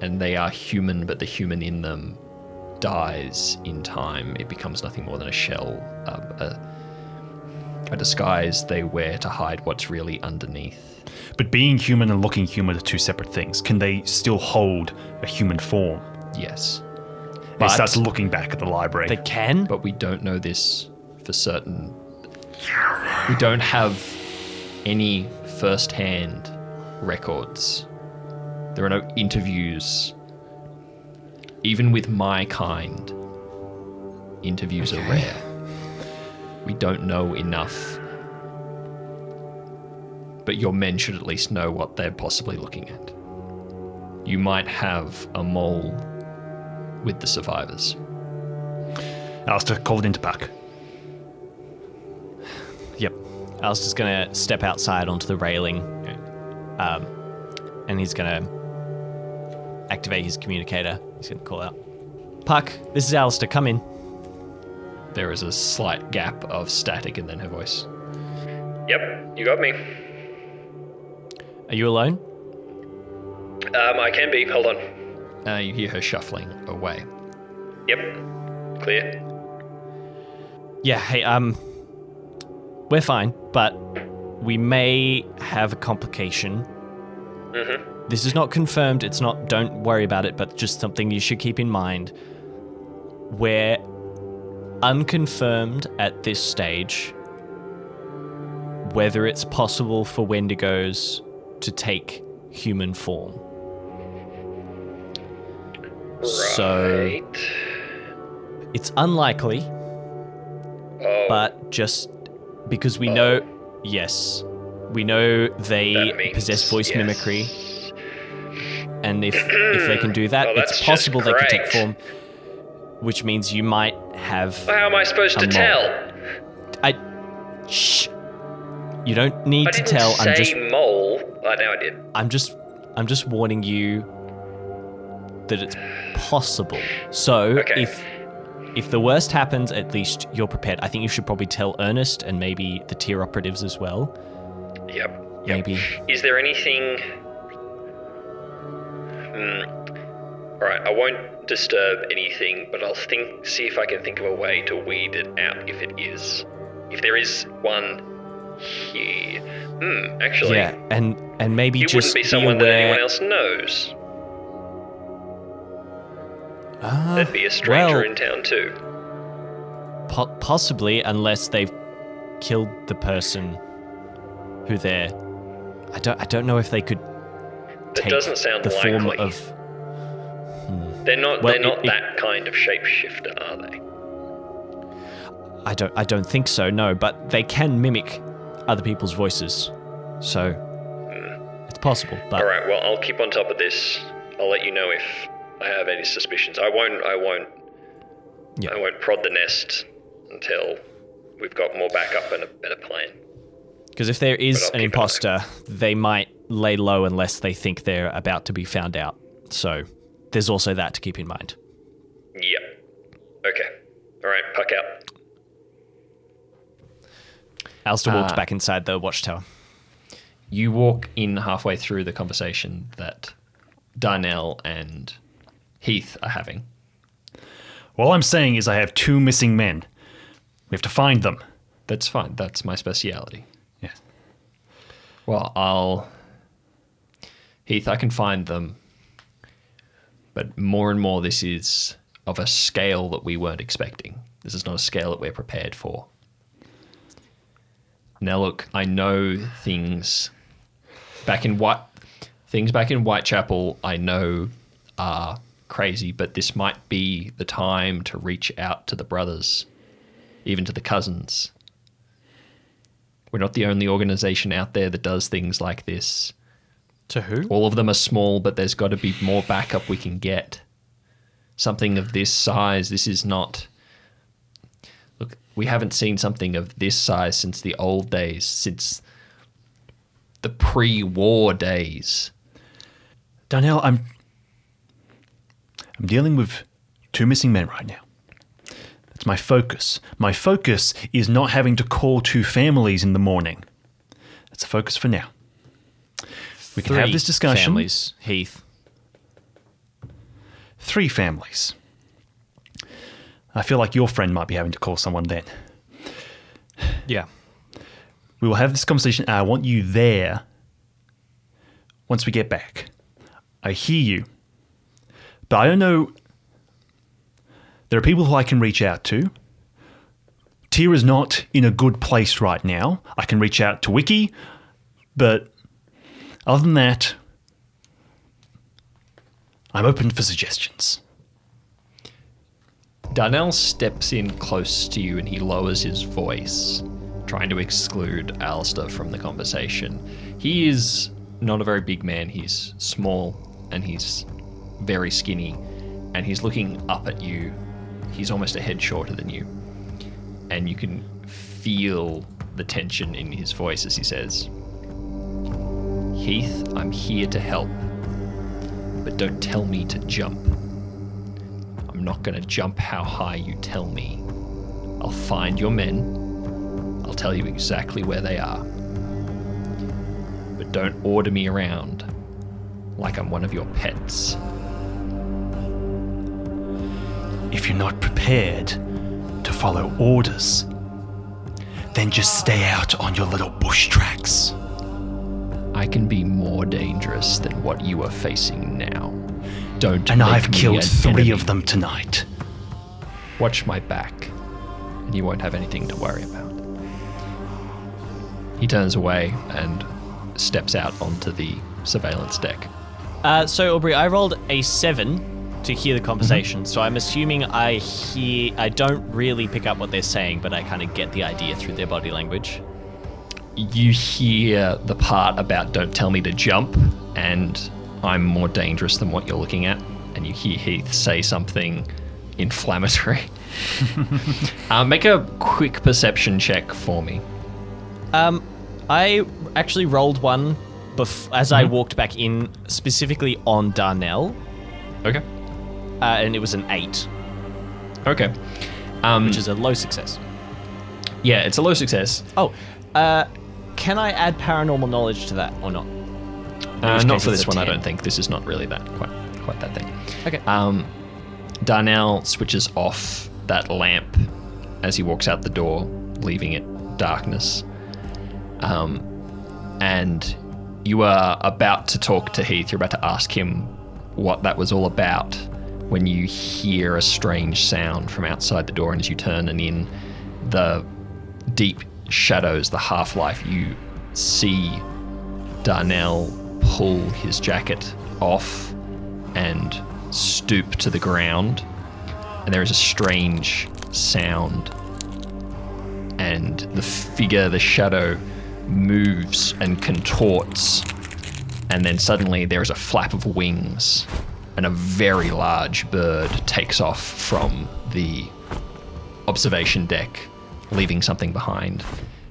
S2: And they are human, but the human in them dies in time. It becomes nothing more than a shell, uh, a, a disguise they wear to hide what's really underneath.
S1: But being human and looking human are two separate things. Can they still hold a human form?
S2: Yes.
S1: And
S2: But-
S1: he starts looking back at the library.
S3: they can.
S2: But we don't know this for certain. We don't have any first hand records. There are no interviews. Even with my kind, interviews are rare. We don't know enough. But your men should at least know what they're possibly looking at. You might have a mole with the survivors.
S1: Allister, call it into back.
S3: Yep. Allister's gonna step outside onto the railing, um, and he's gonna activate his communicator. He's gonna call out, "Puck, this is Allister. Come in."
S2: There is a slight gap of static and then her voice. Yep, you got me.
S3: Are you alone?
S2: Um, I can be. Hold on. Uh, you hear her shuffling away. Yep. Clear.
S3: Yeah. Hey, um, we're fine, but we may have a complication. Mm-hmm. This is not confirmed. It's not. Don't worry about it. But just something you should keep in mind. We're unconfirmed at this stage whether it's possible for Wendigos to take human form. So it's unlikely,
S2: Oh,
S3: but just because we know, yes, we know they
S2: means
S3: possess voice
S2: yes.
S3: mimicry, and if if they can do that,
S2: Well,
S3: it's possible they could take form, which means you might have.
S2: How am I supposed to
S3: mole.
S2: tell?
S3: I, shh. You don't need
S2: I
S3: to tell. I'm just
S2: mole. Oh, know I did.
S3: I'm just I'm just warning you that it's possible. So
S2: Okay.
S3: if if the worst happens, at least you're prepared. I think you should probably tell Ernest and maybe the Tyr operatives as well.
S2: Yep. Yep.
S3: Maybe.
S2: Is there anything? Hmm. All right. I won't disturb anything, but I'll think, see if I can think of a way to weed it out if it is. If there is one here. Hmm. Actually,
S3: yeah, and and maybe
S2: it
S3: just
S2: wouldn't be someone that anyone else knows.
S3: Uh,
S2: There'd be a stranger
S3: well,
S2: in town too.
S3: po- possibly, unless they've killed the person who they're. I don't. I don't know if they could
S2: That doesn't sound
S3: the form
S2: likely.
S3: of.
S2: They're not.
S3: Well,
S2: they're not
S3: it- it-
S2: that kind of shapeshifter, are they?
S3: I don't. I don't think so. No, but they can mimic other people's voices, so it's possible. But
S2: All right. Well, I'll keep on top of this. I'll let you know if I have any suspicions. I won't. I won't.
S3: Yeah.
S2: I won't prod the nest until we've got more backup and a better plan.
S3: because if there
S2: But
S3: is
S2: I'll
S3: an
S2: keep an eye.
S3: imposter, they might lay low unless they think they're about to be found out. So there's also that to keep in mind.
S2: Yep. Okay. All right. Puck out.
S3: Allister walks
S2: Ah.
S3: back inside the watchtower.
S2: You walk in halfway through the conversation that Darnell and Heath are having.
S1: All I'm saying is I have two missing men. We have to find them.
S2: That's fine. That's my speciality.
S1: Yes.
S2: Well, I'll. Heath, I can find them. But more and more, this is of a scale that we weren't expecting. This is not a scale that we're prepared for. Now, look, I know things back in White. Things back in Whitechapel, I know are crazy, but this might be the time to reach out to the brothers, even to the cousins. We're not the only organization out there that does things like this.
S3: To who?
S2: All of them are small, but there's got to be more backup we can get. Something of this size, this is not. Look, we haven't seen something of this size since the old days, since the pre war days.
S1: Darnell, I'm. I'm dealing with two missing men right now. That's my focus. My focus is not having to call two families in the morning. That's the focus for now. We can have this discussion.
S3: Families, Heath.
S1: Three families. I feel like your friend might be having to call someone then.
S3: Yeah.
S1: We will have this conversation. I want you there once we get back. I hear you. But I don't know. There are people who I can reach out to. Tyr is not in a good place right now. I can reach out to Wiki, but other than that, I'm open for suggestions.
S2: Darnell steps in close to you and he lowers his voice, trying to exclude Allister from the conversation. He is not a very big man, he's small and he's very skinny, and he's looking up at you. He's almost a head shorter than you. And you can feel the tension in his voice as he says, Heath, I'm here to help, but don't tell me to jump. I'm not going to jump how high you tell me. I'll find your men. I'll tell you exactly where they are. But don't order me around like I'm one of your pets.
S1: If you're not prepared to follow orders, then just stay out on your little bush tracks.
S2: I can be more dangerous than what you are facing now. Don't
S1: And
S2: make
S1: I've
S2: me
S1: killed
S2: an
S1: three
S2: enemy.
S1: of them tonight.
S2: Watch my back, and you won't have anything to worry about. He turns away and steps out onto the surveillance deck.
S3: Uh, so Aubrey, I rolled a seven to hear the conversation. So I'm assuming I hear. I don't really pick up what they're saying, but I kind of get the idea through their body language.
S2: you hear the part about don't tell me to jump and I'm more dangerous than what you're looking at. And you hear Heath say something inflammatory. uh, make a quick perception check for me.
S3: Um, I actually rolled one bef- as I walked back in, specifically on Darnell,
S2: Okay.
S3: Uh, and it was an eight,
S2: Okay. Um,
S3: which is a low success.
S2: yeah, it's a low success.
S3: Oh, uh, can I add paranormal knowledge to that or not?
S2: Uh, not for this one, I don't think. This is not really that quite quite that thing.
S3: Okay.
S2: Um, Darnell switches off that lamp as he walks out the door, leaving it darkness. Um, and you are about to talk to Heath. You're about to ask him what that was all about when you hear a strange sound from outside the door. And as you turn and in the deep shadows, the half life, you see Darnell pull his jacket off and stoop to the ground, and there is a strange sound. And the figure, the shadow, moves and contorts, and then suddenly there is a flap of wings, and a very large bird takes off from the observation deck, leaving something behind.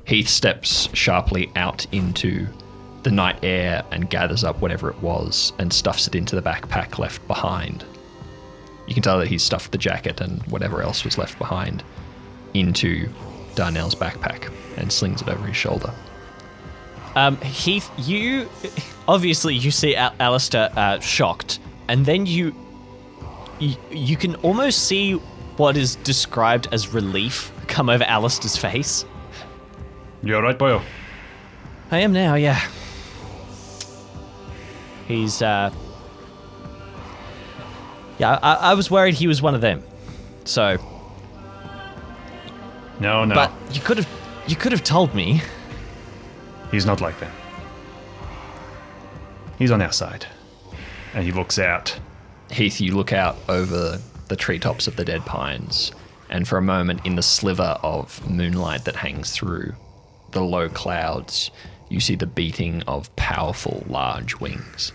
S2: Heath steps sharply out into the night air and gathers up whatever it was and stuffs it into the backpack left behind. You can tell that he's stuffed the jacket and whatever else was left behind into Darnell's backpack and slings it over his shoulder.
S3: Um, Heath, you obviously you see Al- Allister uh, shocked, and then you, you you can almost see what is described as relief come over Allister's face.
S1: You're right, boyo?
S3: I am now, yeah. He's uh, yeah. I, I was worried he was one of them, so.
S1: No, no.
S3: But you could have you could have told me.
S1: He's not like that. He's on our side. And he looks out.
S2: Heath, you look out over the treetops of the dead pines, and for a moment, in the sliver of moonlight that hangs through the low clouds, you see the beating of powerful, large wings.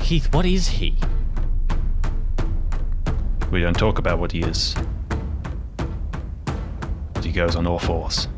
S3: Heath, what is he?
S1: We don't talk about what he is. But he goes on all fours.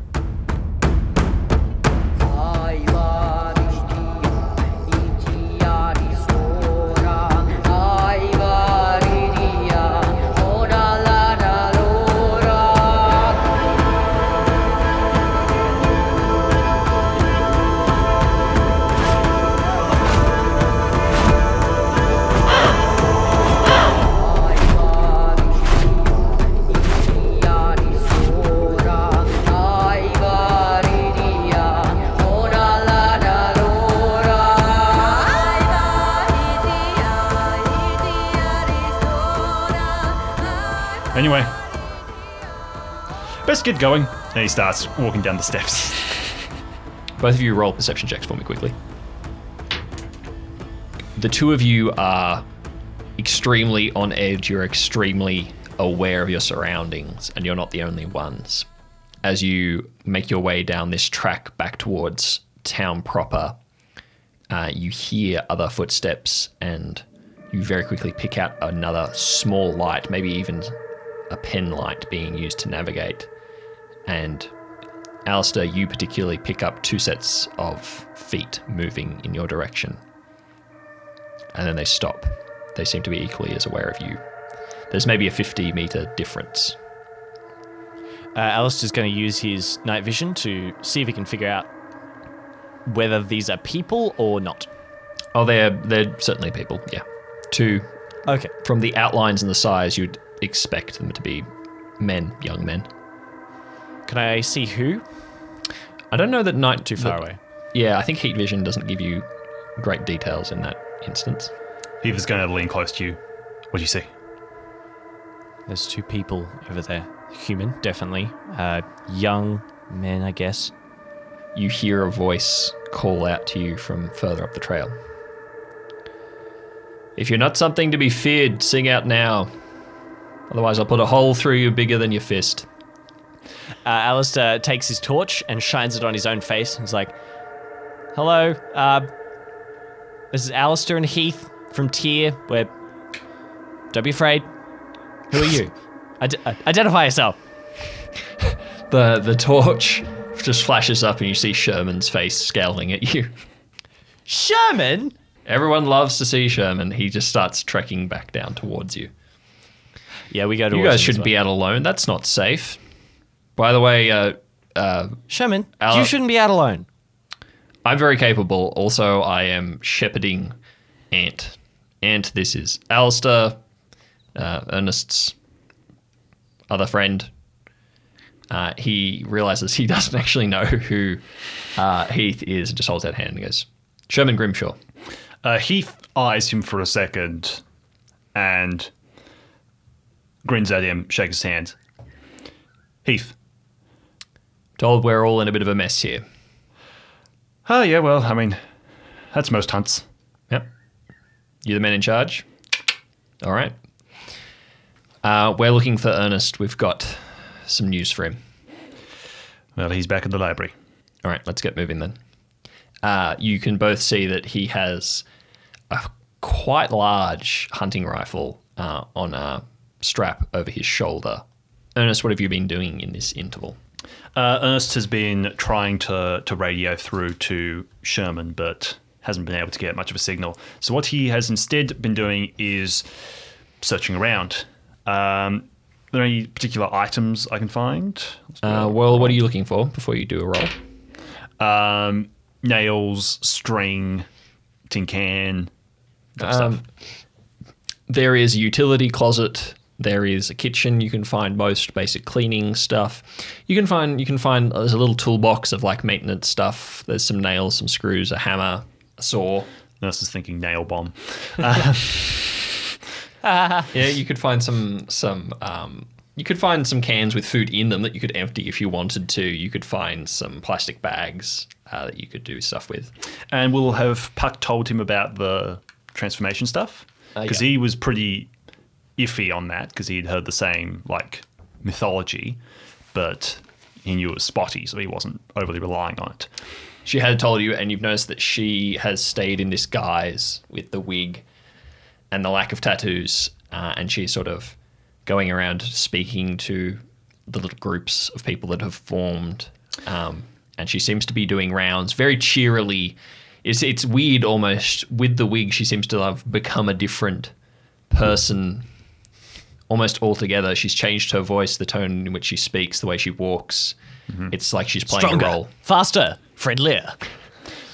S1: Anyway, best get going. And he starts walking down the steps.
S2: Both of you roll perception checks for me quickly. The two of you are extremely on edge. You're extremely aware of your surroundings, and you're not the only ones. As you make your way down this track back towards town proper, uh, you hear other footsteps, and you very quickly pick out another small light, maybe even a pen light being used to navigate. And Allister, you particularly pick up two sets of feet moving in your direction. And then they stop. They seem to be equally as aware of you. There's maybe a 50 meter difference.
S3: Uh, Allister's going to use his night vision to see if he can figure out whether these are people or not.
S2: Oh, they're they're certainly people. Yeah, two
S3: Okay.
S2: from the outlines and the size, you'd expect them to be men, young men.
S3: Can I see who?
S2: I don't know that night
S3: Too far
S2: that-
S3: away.
S2: Yeah, I think heat vision doesn't give you great details in that instance.
S1: Heath going to lean close to you. What do you see?
S3: There's two people over there. Human, definitely. Uh, young men, I guess.
S2: You hear a voice call out to you from further up the trail. If you're not something to be feared, sing out now. Otherwise, I'll put a hole through you bigger than your fist.
S3: Uh, Allister takes his torch and shines it on his own face. He's like, "Hello, uh, this is Allister and Heath from Tyr. We're don't be afraid. Who are you? Ide- uh, identify yourself."
S2: The the torch just flashes up, and you see Sherman's face scowling at you.
S3: Sherman.
S2: Everyone loves to see Sherman. He just starts trekking back down towards you.
S3: Yeah, we go to.
S2: You guys shouldn't be out alone. That's not safe. By the way, uh, uh,
S3: Sherman,
S2: Al-
S3: you shouldn't be out alone.
S2: I'm very capable. Also, I am shepherding Ant. Ant, this is Allister, uh, Ernest's other friend. Uh, he realizes he doesn't actually know who uh, Heath is and just holds out a hand and goes, Sherman Grimshaw.
S1: Uh, Heath eyes him for a second and grins at him, shakes his hand. Heath.
S2: Told we're all in a bit of a mess here.
S1: Oh, yeah, well, I mean, that's most hunts.
S2: Yep. you're the man in charge? All right. Uh, we're looking for Ernest. We've got some news for him.
S1: Well, he's back at the library.
S2: All right, let's get moving then. Uh, you can both see that he has a quite large hunting rifle uh, on a strap over his shoulder. Ernest, what have you been doing in this interval?
S1: Uh, Ernest has been trying to, to radio through to Sherman, but hasn't been able to get much of a signal. So, what he has instead been doing is searching around. Um, are there any particular items I can find?
S2: Uh, well, what are you looking for before you do a roll?
S1: Um, nails, string, tin can,
S2: Um,
S1: stuff.
S2: There is a utility closet. There is a kitchen. You can find most basic cleaning stuff. You can find you can find there's a little toolbox of like maintenance stuff. There's some nails, some screws, a hammer, a saw.
S1: Nurse is thinking nail bomb.
S2: Yeah, you could find some some um, you could find some cans with food in them that you could empty if you wanted to. You could find some plastic bags uh, that you could do stuff with.
S1: And we'll have Puck told him about the transformation stuff
S2: Uh,
S1: because
S2: yeah.
S1: he was pretty iffy on that because he'd heard the same like mythology, but he knew it was spotty, so he wasn't overly relying on it.
S2: She had told you, and you've noticed that she has stayed in disguise with the wig and the lack of tattoos, uh, and she's sort of going around speaking to the little groups of people that have formed. Um, and she seems to be doing rounds very cheerily. It's it's weird almost with the wig. She seems to have become a different person almost altogether. She's changed her voice, the tone in which she speaks, the way she walks. It's like she's playing
S3: Stronger,
S2: a role.
S3: faster, friendlier.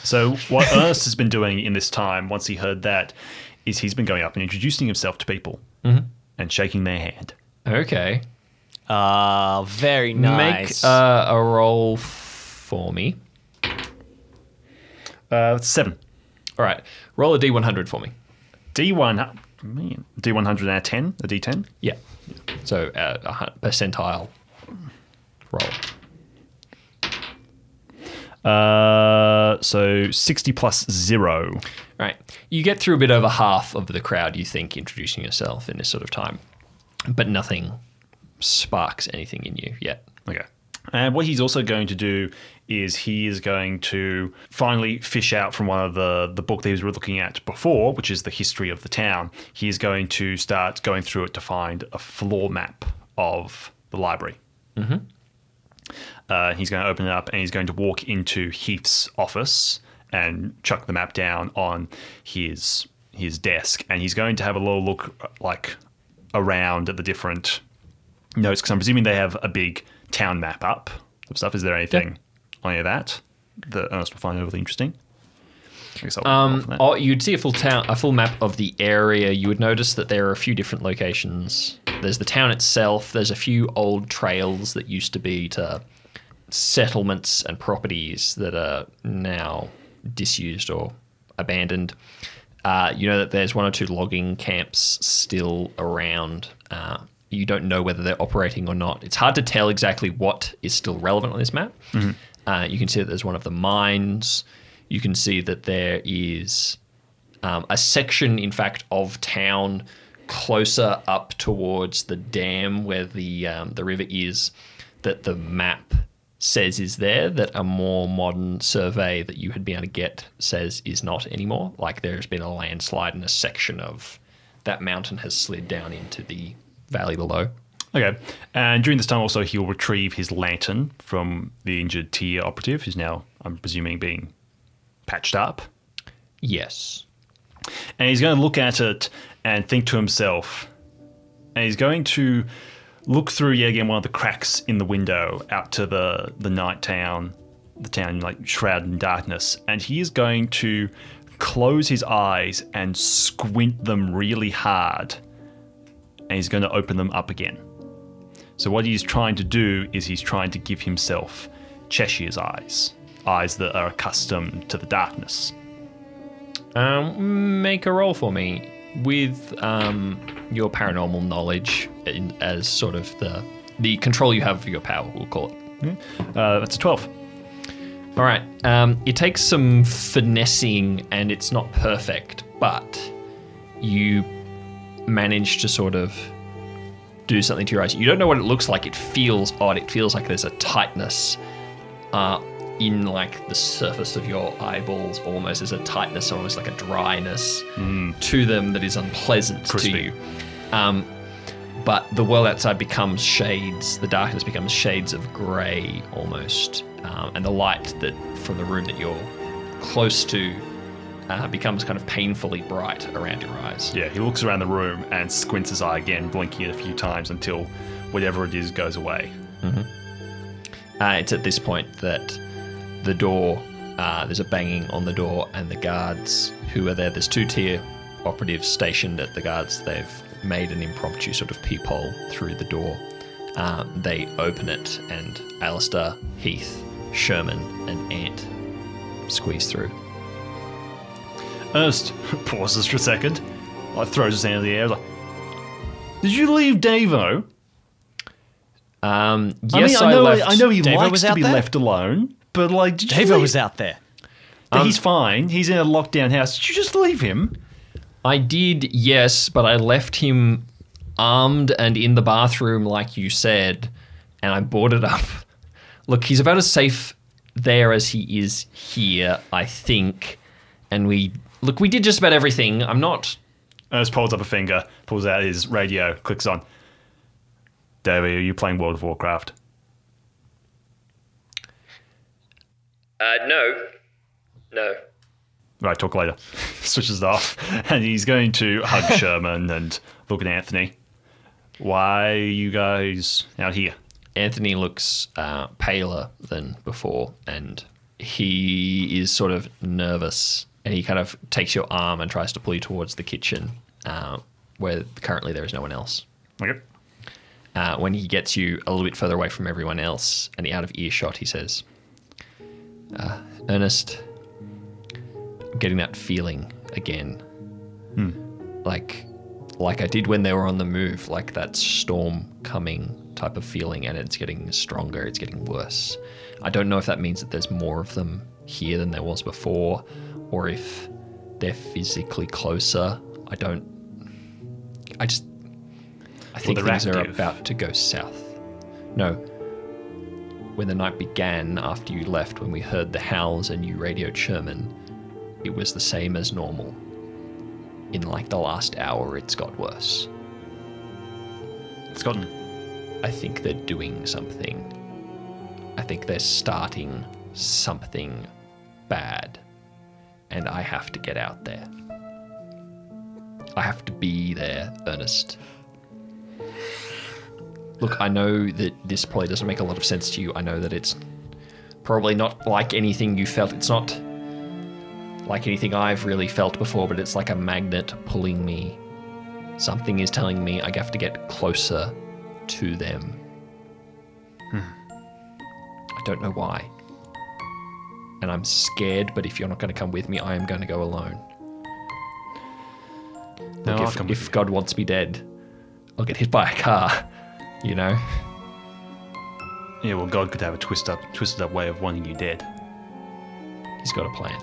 S1: So what Ernest has been doing in this time, once he heard that, is he's been going up and introducing himself to people and shaking their hand.
S2: Okay.
S3: Ah, very nice.
S2: Make uh, a roll for me.
S1: Uh, seven.
S2: All right. Roll a d100 for me.
S1: D1, man, D100 out of 10, a D10.
S2: Yeah. So uh, a hun- percentile roll.
S1: Uh, so 60 plus zero.
S2: Right. You get through a bit over half of the crowd, you think, introducing yourself in this sort of time, but nothing sparks anything in you yet.
S1: Okay. And what he's also going to do is he is going to finally fish out from one of the the book that he was looking at before, which is the history of the town. He is going to start going through it to find a floor map of the library. Mm-hmm. Uh, he's going to open it up and he's going to walk into Heath's office and chuck the map down on his his desk, and he's going to have a little look like around at the different notes because I'm presuming they have a big town map up of stuff. Is there anything on any of that that Ernest will find overly interesting? I guess I'll roll
S2: Um, oh, you'd see a full town, a full map of the area. You would notice that there are a few different locations. There's the town itself. There's a few old trails that used to be to settlements and properties that are now disused or abandoned. Uh, you know that there's one or two logging camps still around. Uh, you don't know whether they're operating or not. It's hard to tell exactly what is still relevant on this map. Uh, you can see that there's one of the mines. You can see that there is um, a section, in fact, of town closer up towards the dam where the um, the river is. That the map says is there. That a more modern survey that you had been able to get says is not anymore. Like there's been a landslide and a section of that mountain has slid down into the valley below.
S1: Okay. And during this time, also, he'll retrieve his lantern from the injured Tyr operative, who's now, I'm presuming, being patched up.
S2: Yes.
S1: And he's going to look at it and think to himself, and he's going to look through yet again one of the cracks in the window out to the the night town, the town like shrouded in darkness, and he is going to close his eyes and squint them really hard, and he's going to open them up again. So what he's trying to do is he's trying to give himself Cheshire's eyes, eyes that are accustomed to the darkness.
S2: Um, make a roll for me with um, your paranormal knowledge in, as sort of the the control you have of your power. We'll call it.
S1: Uh, that's a twelve.
S2: All right. Um, it takes some finessing, and it's not perfect, but you manage to sort of do something to your eyes. You don't know what it looks like. It feels odd. It feels like there's a tightness uh, in like the surface of your eyeballs. Almost there's a tightness, almost like a dryness to them that is unpleasant
S1: Crispy.
S2: to you. Um, but the world outside becomes shades. The darkness becomes shades of grey almost, um, and the light that from the room that you're close to uh, becomes kind of painfully bright around your eyes.
S1: Yeah, he looks around the room and squints his eye again, blinking it a few times until whatever it is goes away.
S2: Uh, it's at this point that the door uh, there's a banging on the door, and the guards who are there, there's two Tyr operatives stationed at the guards. They've made an impromptu sort of peephole through the door. Um, they open it, and Allister, Heath, Sherman, and Ant squeeze through.
S1: Ernest pauses for a second, like throws his hand in the air, like, "Did you leave Davo?"
S2: Um, yes, I
S1: mean, I know,
S2: left.
S1: I know he
S3: Davo
S1: likes
S3: was
S1: to be
S3: there?
S1: left alone, but like, did you
S3: Davo
S1: leave-
S3: was out there.
S1: he's fine. He's in a lockdown house. Did you just leave him?
S2: I did, yes, but I left him armed and in the bathroom, like you said, and I boarded up. Look, he's about as safe there as he is here, I think. And we look, we did just about everything. I'm not.
S1: Ernest pulls up a finger, pulls out his radio, clicks on. Davo, are you playing World of Warcraft?
S2: Uh, no, no.
S1: Right, talk later. Switches it off, and he's going to hug Sherman and look at Anthony. Why are you guys out here?
S2: Anthony looks uh, paler than before, and he is sort of nervous. And he kind of takes your arm and tries to pull you towards the kitchen, uh, where currently there is no one else.
S1: Okay.
S2: Uh, when he gets you a little bit further away from everyone else and out of earshot, he says, uh, Ernest, I'm getting that feeling again. Like, like I did when they were on the move, like that storm coming type of feeling, and it's getting stronger, it's getting worse. I don't know if that means that there's more of them here than there was before, or if they're physically closer. I don't. I just. I think things are about to go south. No. When the night began after you left, when we heard the howls and you radioed Sherman, it was the same as normal. In like the last hour, it's got worse.
S1: It's gotten.
S2: I think they're doing something. I think they're starting something bad. And I have to get out there. I have to be there, Ernest. Look, I know that this probably doesn't make a lot of sense to you. I know that it's probably not like anything you felt. It's not like anything I've really felt before, but it's like a magnet pulling me. Something is telling me I have to get closer to them. Hmm. I don't know why. And I'm scared, but if you're not going to come with me, I am going to go alone.
S1: No,
S2: Look, if, if. God wants me dead, I'll get hit by a car. You know?
S1: Yeah, well, God could have a twist up, twisted up way of wanting you dead.
S2: He's got a plan.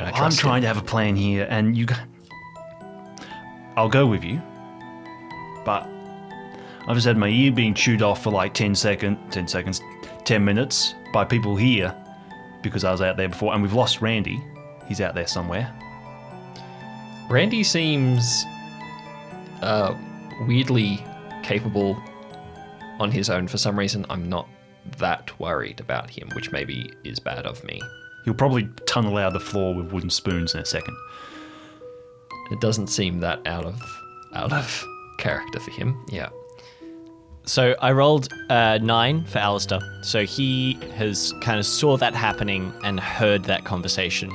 S1: I'm trying
S2: him.
S1: to have a plan here, and you. I'll go with you, but I've just had my ear being chewed off for like 10 seconds, 10 seconds, 10 minutes by people here because I was out there before, and we've lost Randy. He's out there somewhere.
S2: Randy seems uh, weirdly capable on his own for some reason. I'm not that worried about him, which maybe is bad of me.
S1: He'll probably tunnel out of the floor with wooden spoons in a second.
S2: It doesn't seem that out of out of character for him. Yeah.
S3: So I rolled uh, nine for Allister. So he has kind of saw that happening and heard that conversation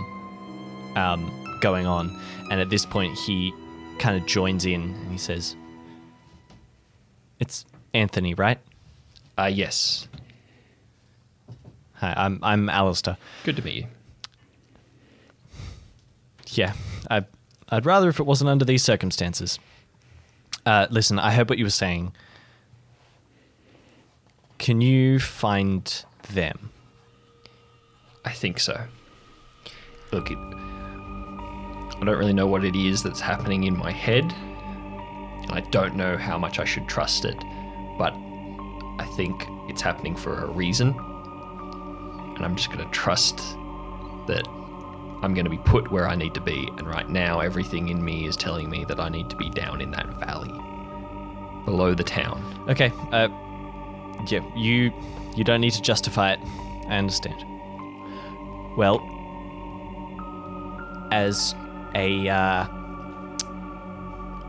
S3: um, going on. And at this point, he kind of joins in and he says, It's Anthony, right?
S2: Uh, yes.
S3: Hi, I'm, I'm Allister.
S2: Good to meet you.
S3: Yeah, I, I'd rather if it wasn't under these circumstances. Uh, listen, I heard what you were saying. Can you find them?
S2: I think so. Look, it, I don't really know what it is that's happening in my head. And I don't know how much I should trust it. But I think it's happening for a reason. And I'm just going to trust that I'm going to be put where I need to be. And right now, everything in me is telling me that I need to be down in that valley, below the town.
S3: Okay. Uh, yeah, you you don't need to justify it. I understand. Well, as a, uh,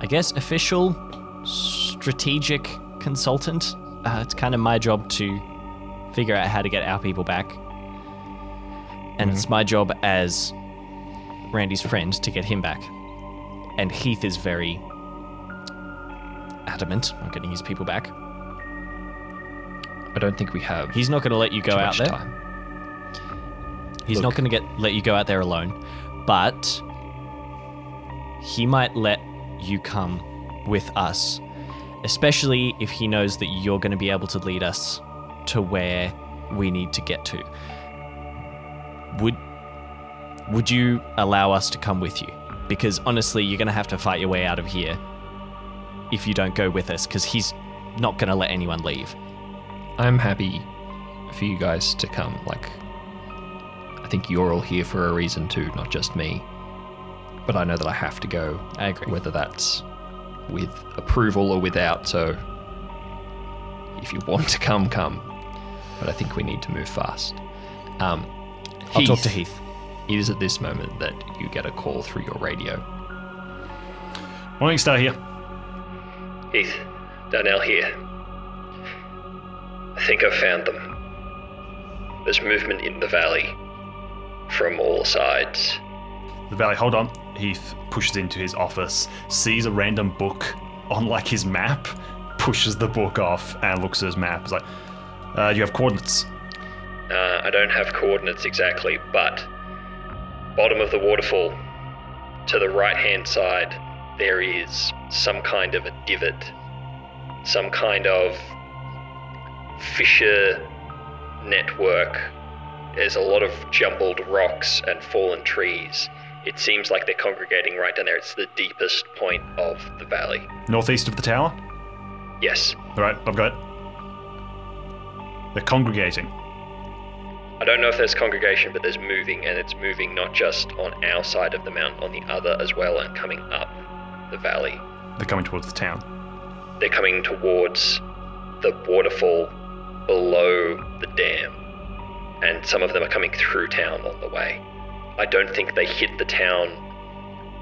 S3: I guess, official strategic consultant, uh, it's kind of my job to figure out how to get our people back. and it's my job as Randy's friend to get him back. And Heath is very adamant on getting his people back.
S6: I don't think we have
S3: He's not going to let you go out there.
S6: time.
S3: He's
S6: Look.
S3: not going to get let you go out there alone, but he might let you come with us, especially if he knows that you're going to be able to lead us to where we need to get to. Would would you allow us to come with you? Because honestly, you're going to have to fight your way out of here if you don't go with us because he's not going to let anyone leave.
S6: I'm happy for you guys to come. Like, I think you're all here for a reason too, not just me. But I know that I have to go.
S3: I agree.
S6: Whether that's with approval or without. So, if you want to come, come. But I think we need to move fast. Um,
S3: I'll talk to Heath.
S6: It is at this moment that you get a call through your radio.
S1: Why don't you stay here?
S2: Heath, Darnell here. I think I've found them. There's movement in the valley from all sides.
S1: The valley, hold on. Heath pushes into his office, sees a random book on like his map, pushes the book off and looks at his map. He's like, uh, you have coordinates.
S2: Uh, I don't have coordinates exactly, but bottom of the waterfall, to the right hand side, there is some kind of a divot, some kind of fissure network. There's a lot of jumbled rocks and fallen trees. It seems like they're congregating right down there. It's the deepest point of the valley.
S1: Northeast of the tower?
S2: Yes,
S1: Alright, I've got it. They're congregating.
S2: I don't know if there's congregation, but there's moving, and it's moving not just on our side of the mountain, on the other as well, and coming up the valley.
S1: They're coming towards the town.
S2: They're coming towards the waterfall below the dam, and some of them are coming through town on the way. I don't think they hit the town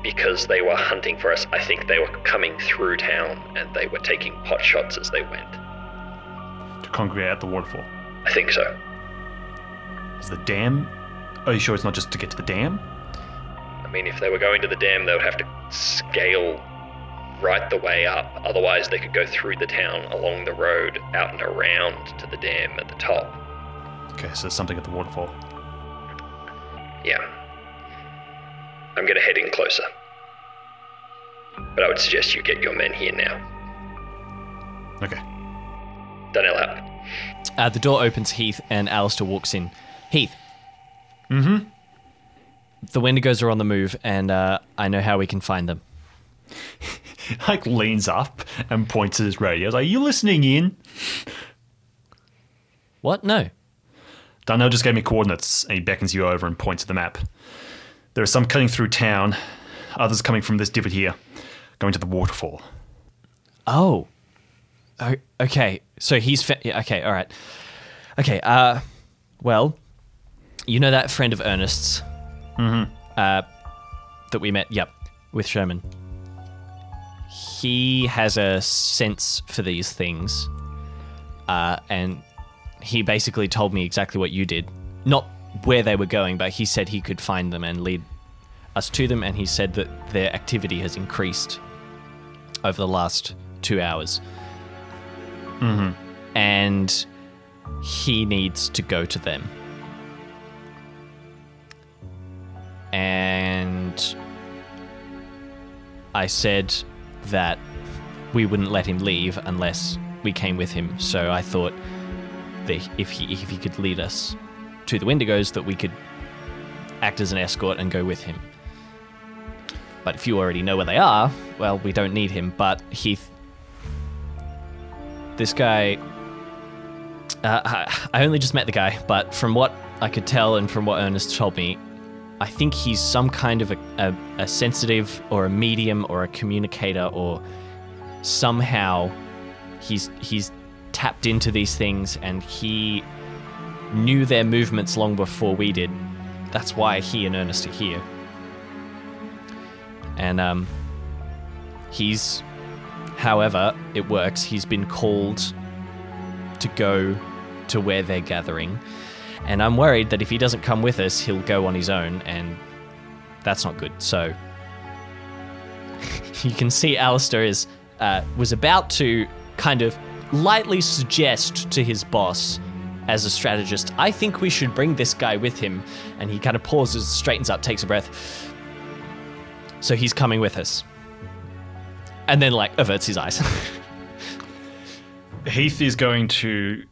S2: because they were hunting for us. I think they were coming through town and they were taking pot shots as they went.
S1: To congregate at the waterfall.
S2: I think so.
S1: Is the dam. Are you sure it's not just to get to the dam?
S2: I mean, if they were going to the dam, they would have to scale right the way up. Otherwise, they could go through the town, along the road, out and around to the dam at the top.
S1: Okay, so there's something at the waterfall.
S2: Yeah. I'm going to head in closer. But I would suggest you get your men here now.
S1: Okay.
S2: Darnell out.
S3: Uh, the door opens, Heath, and Allister walks in. Heath.
S1: Mm-hmm.
S3: The Wendigos are on the move, and uh, I know how we can find them.
S1: like leans up and points at his radio. He's like, you listening in?
S3: What? No.
S1: Darnell just gave me coordinates and he beckons you over and points at the map. There are some cutting through town, others coming from this divot here, going to the waterfall.
S3: Oh. O- okay. So he's fa- yeah, okay. All right. Okay. Uh, well, you know that friend of Ernest's, mm-hmm. uh, that we met. Yep, with Sherman. He has a sense for these things, uh, and he basically told me exactly what you did. Not where they were going, but he said he could find them and lead us to them. And he said that their activity has increased over the last two hours. Mm-hmm. And he needs to go to them. And I said that we wouldn't let him leave unless we came with him. So I thought that if he if he could lead us to the Wendigos, that we could act as an escort and go with him. But if you already know where they are, well, we don't need him. But Heath, this guy, uh, I only just met the guy, but from what I could tell and from what Ernest told me, I think he's some kind of a, a, a sensitive or a medium or a communicator or somehow he's he's tapped into these things and he knew their movements long before we did. That's why he and Ernest are here. And um, he's, however, it works. He's been called to go to where they're gathering, And I'm worried that if he doesn't come with us, he'll go on his own, and that's not good. So you can see Allister is uh, was about to kind of lightly suggest to his boss as a strategist, I think we should bring this guy with him. And he kind of pauses, straightens up, takes a breath. So he's coming with us. And then, like, averts his eyes.
S1: Heath is going to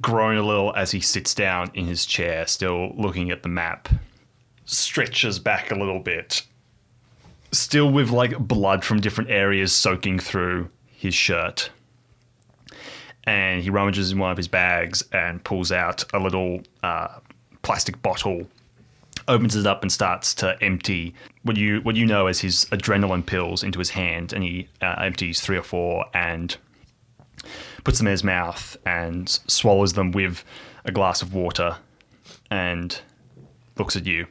S1: groan a little as he sits down in his chair, still looking at the map. Stretches back a little bit, still with like blood from different areas soaking through his shirt. And he rummages in one of his bags and pulls out a little uh, plastic bottle, opens it up and starts to empty what you what you know as his adrenaline pills into his hand. And he uh, empties three or four and puts them in his mouth and swallows them with a glass of water and looks at you.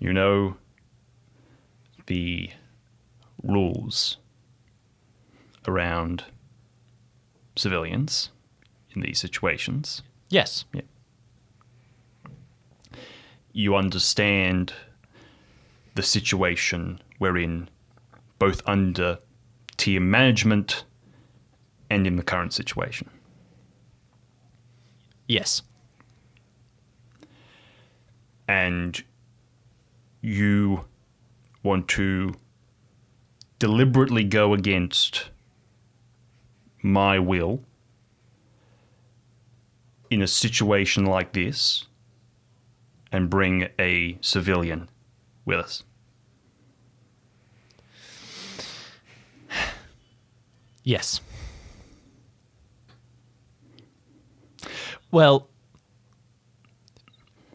S1: You know the rules around civilians in these situations.
S3: yes.
S1: You understand the situation we're in, both under Tyr management and in the current situation.
S3: Yes.
S1: and you want to deliberately go against my will in a situation like this and bring a civilian with us.
S3: Yes. Well,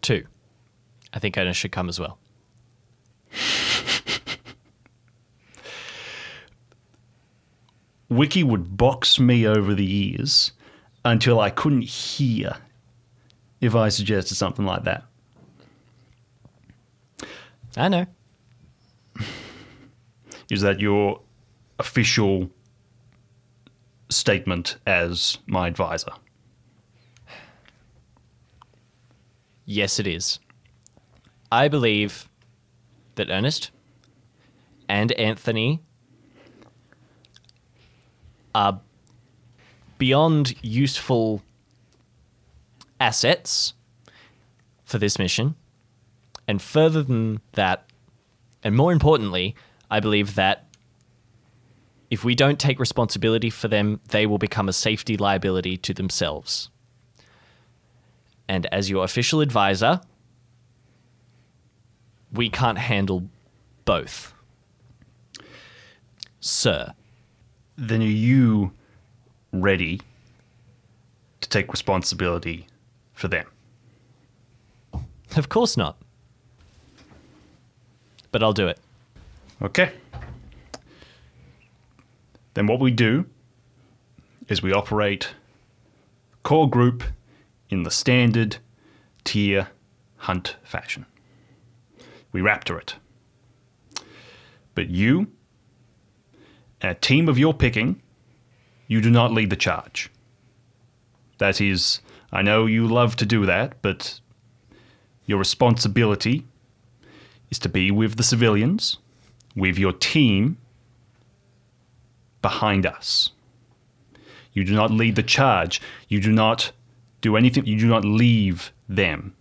S3: two. I think Ernest should come as well.
S1: Wiki would box me over the ears until I couldn't hear if I suggested something like that.
S3: I know.
S1: Is that your official statement as my advisor?
S3: Yes, it is. I believe that Ernest and Anthony are beyond useful assets for this mission. And further than that, and more importantly, I believe that if we don't take responsibility for them, they will become a safety liability to themselves. And as your official advisor, we can't handle both. Sir,
S1: Then are you ready to take responsibility for them?
S3: of course not. But I'll do it.
S1: Okay. Then what we do is we operate core group in the standard Tyr hunt fashion. We raptor it. But you, a team of your picking, you do not lead the charge. That is, I know you love to do that, but your responsibility is to be with the civilians, with your team behind us. You do not lead the charge. You do not do anything. You do not leave them.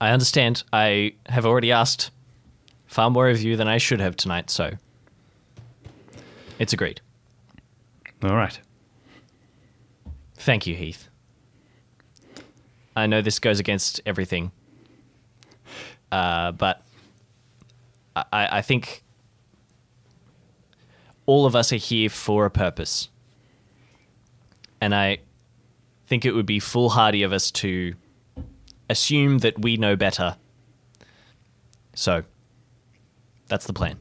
S3: I understand. I have already asked far more of you than I should have tonight, so it's agreed.
S1: All right.
S3: Thank you, Heath. I know this goes against everything, uh, but I, I think all of us are here for a purpose. And I think it would be foolhardy of us to assume that we know better. So, that's the plan.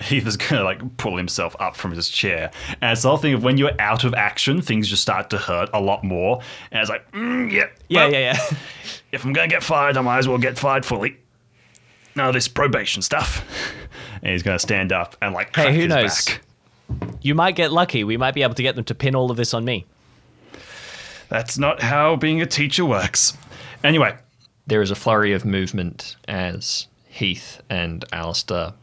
S1: Heath is gonna like pull himself up from his chair, and it's the whole thing of when you're out of action, things just start to hurt a lot more. And it's like, mm, yeah,
S3: Yeah,
S1: well,
S3: yeah, yeah.
S1: If I'm gonna get fired, I might as well get fired fully. No, this probation stuff. And he's gonna stand up and like.
S3: Hey,
S1: crack
S3: who
S1: his
S3: knows?
S1: back.
S3: you might get lucky. We might be able to get them to pin all of this on me.
S1: That's not how being a teacher works. Anyway,
S2: There is a flurry of movement as Heath and Allister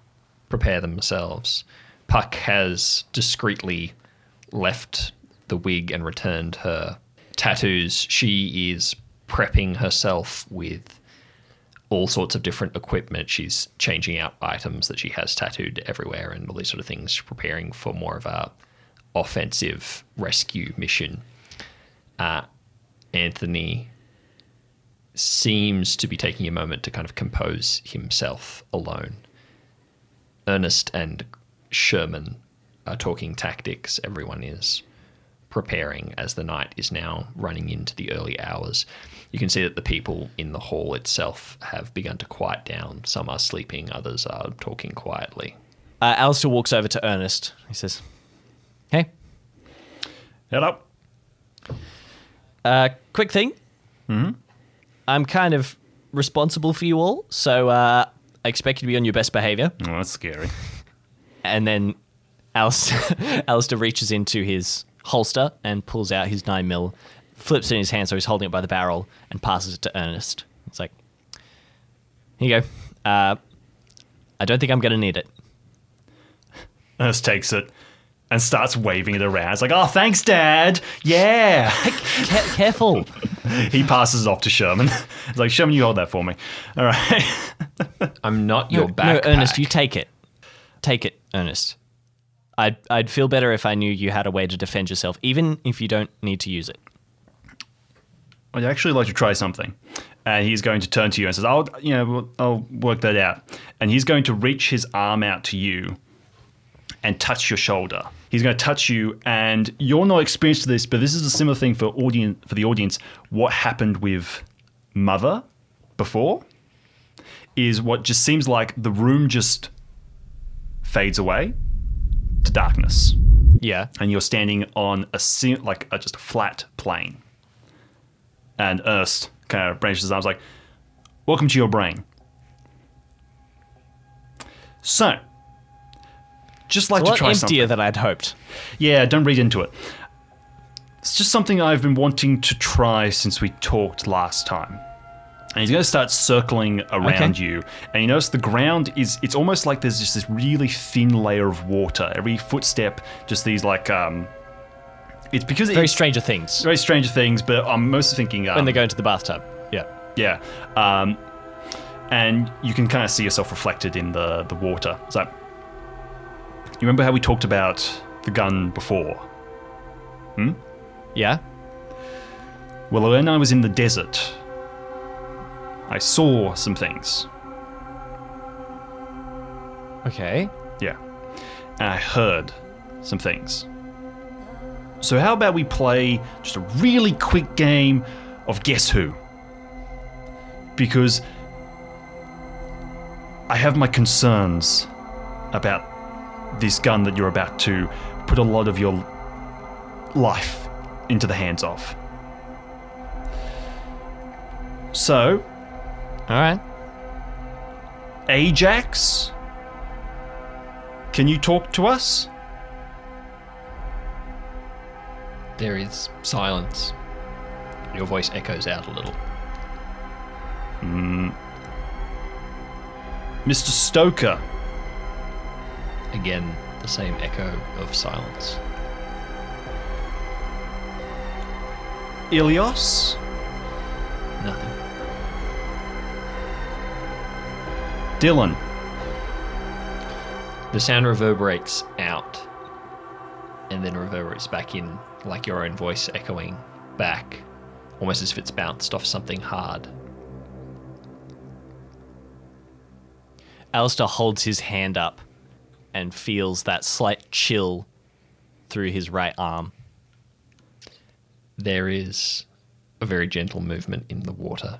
S2: prepare themselves. Puck has discreetly left the wig and returned her tattoos. She is prepping herself with all sorts of different equipment. She's changing out items that she has tattooed everywhere and all these sort of things. Preparing for more of a offensive rescue mission. Uh, Anthony seems to be taking a moment to kind of compose himself alone. Ernest and Sherman are talking tactics. Everyone is preparing as the night is now running into the early hours. You can see that the people in the hall itself have begun to quiet down. Some are sleeping, others are talking quietly.
S3: Uh, Allister walks over to Ernest. He says, "Hey,
S1: Hello. up.
S3: uh, quick thing. I'm kind of responsible for you all, so uh, I expect you to be on your best behavior."
S1: Oh, that's scary.
S3: And then Allister, Allister reaches into his holster and pulls out his 9 mil, flips it in his hand so he's holding it by the barrel, and passes it to Ernest. It's like, here you go. Uh, I don't think I'm going to need it.
S1: Ernest takes it and starts waving it around. It's like, oh, thanks, Dad. Yeah.
S3: Ca- careful.
S1: he passes it off to Sherman. It's like, Sherman, you hold that for me. All right.
S2: I'm not your
S3: no,
S2: backpack.
S3: no, Ernest, you take it. Take it, Ernest. I'd, I'd feel better if I knew you had a way to defend yourself, even if you don't need to use it.
S1: I'd actually like to try something. And he's going to turn to you and says, I'll, you know, I'll work that out. And he's going to reach his arm out to you and touch your shoulder. He's going to touch you, and you're not experienced to this, but this is a similar thing for audience for the audience. What happened with Mother before is what just seems like the room just fades away to darkness,
S3: Yeah.
S1: and you're standing on a like a, just a flat plane. And Ernest kind of branches his arms like, "Welcome to your brain." So, just like
S3: A
S1: to try
S3: emptier
S1: something.
S3: than I'd hoped.
S1: Yeah, don't read into it. It's just something I've been wanting to try since we talked last time. And he's going to start circling around
S3: Okay.
S1: you. And you notice the ground is, it's almost like there's just this really thin layer of water. Every footstep, just these like, um, it's because it's
S3: Very
S1: it's
S3: Stranger Things.
S1: very Stranger Things, but I'm mostly thinking, um,
S3: When they go into the bathtub. Yeah.
S1: yeah. Um, and you can kind of see yourself reflected in the, the water. So, you remember how we talked about the gun before? Hmm.
S3: Yeah?
S1: Well, when I was in the desert, I saw some things.
S3: Okay.
S1: Yeah. And I heard some things. So, how about we play just a really quick game of Guess Who? Because I have my concerns about this gun that you're about to put a lot of your life into the hands of. So,
S3: All right.
S1: Ajax? Can you talk to us?
S2: There is silence. Your voice echoes out a little. Hmm.
S1: Mr. Stoker?
S2: Again, the same echo of silence.
S1: Ilios?
S2: Nothing.
S1: Dylan?
S2: The sound reverberates out and then reverberates back in, like your own voice echoing back, almost as if it's bounced off something hard.
S3: Allister holds his hand up and feels that slight chill through his right arm.
S2: There is a very gentle movement in the water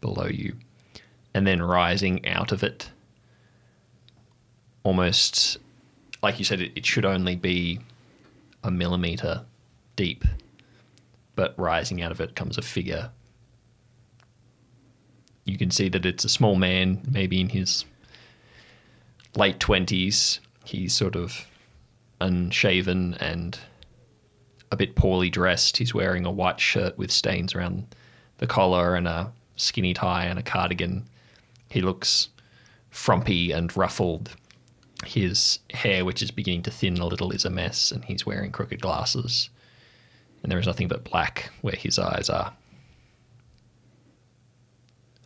S2: below you, and then rising out of it, almost like you said, it, it should only be a millimeter deep, but rising out of it comes a figure. You can see that it's a small man, maybe in his late 20s. He's sort of unshaven and a bit poorly dressed. He's wearing a white shirt with stains around the collar and a skinny tie and a cardigan. He looks frumpy and ruffled. His hair, which is beginning to thin a little, is a mess, and he's wearing crooked glasses. And there is nothing but black where his eyes are.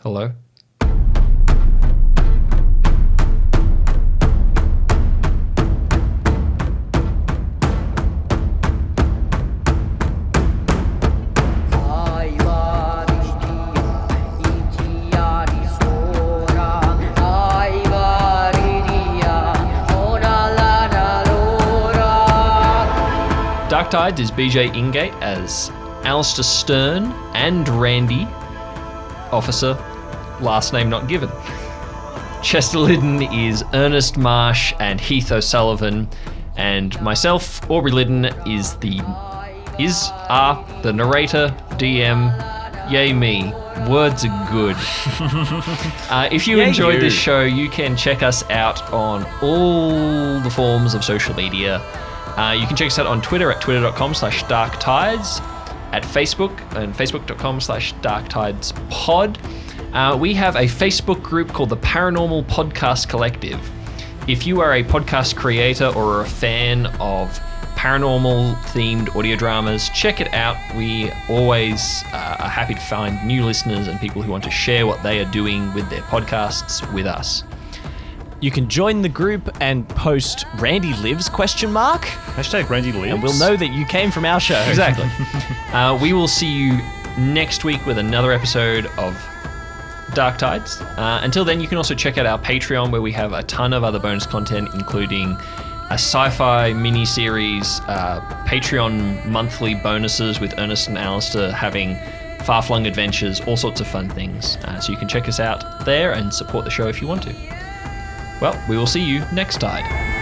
S2: Hello? Dark Tides is BJ Ingate as Allister Stern and Randy, officer, last name not given. Chester Liddon is Ernest Marsh and Heath O'Sullivan, and myself, Aubrey Liddon, is the is are the narrator, DM, yay me. Words are good. uh, if you
S3: Yay
S2: enjoyed
S3: you.
S2: this show, you can check us out on all the forms of social media. Uh, you can check us out on Twitter at twitter.com slash darktides, at Facebook and facebook.com slash darktidespod. Uh, we have a Facebook group called the Paranormal Podcast Collective. If you are a podcast creator or a fan of paranormal themed audio dramas, check it out. We always uh, are happy to find new listeners and people who want to share what they are doing with their podcasts with us.
S3: You can join the group and post Randy lives question mark,
S1: Hashtag Randy lives.
S3: and we'll know that you came from our show.
S2: Exactly. uh, we will see you next week with another episode of Dark Tides. Uh, until then, you can also check out our Patreon where we have a ton of other bonus content, including a sci-fi mini-series, uh, Patreon monthly bonuses with Ernest and Allister having far-flung adventures, all sorts of fun things. Uh, so you can check us out there and support the show if you want to. Well, we will see you next tide.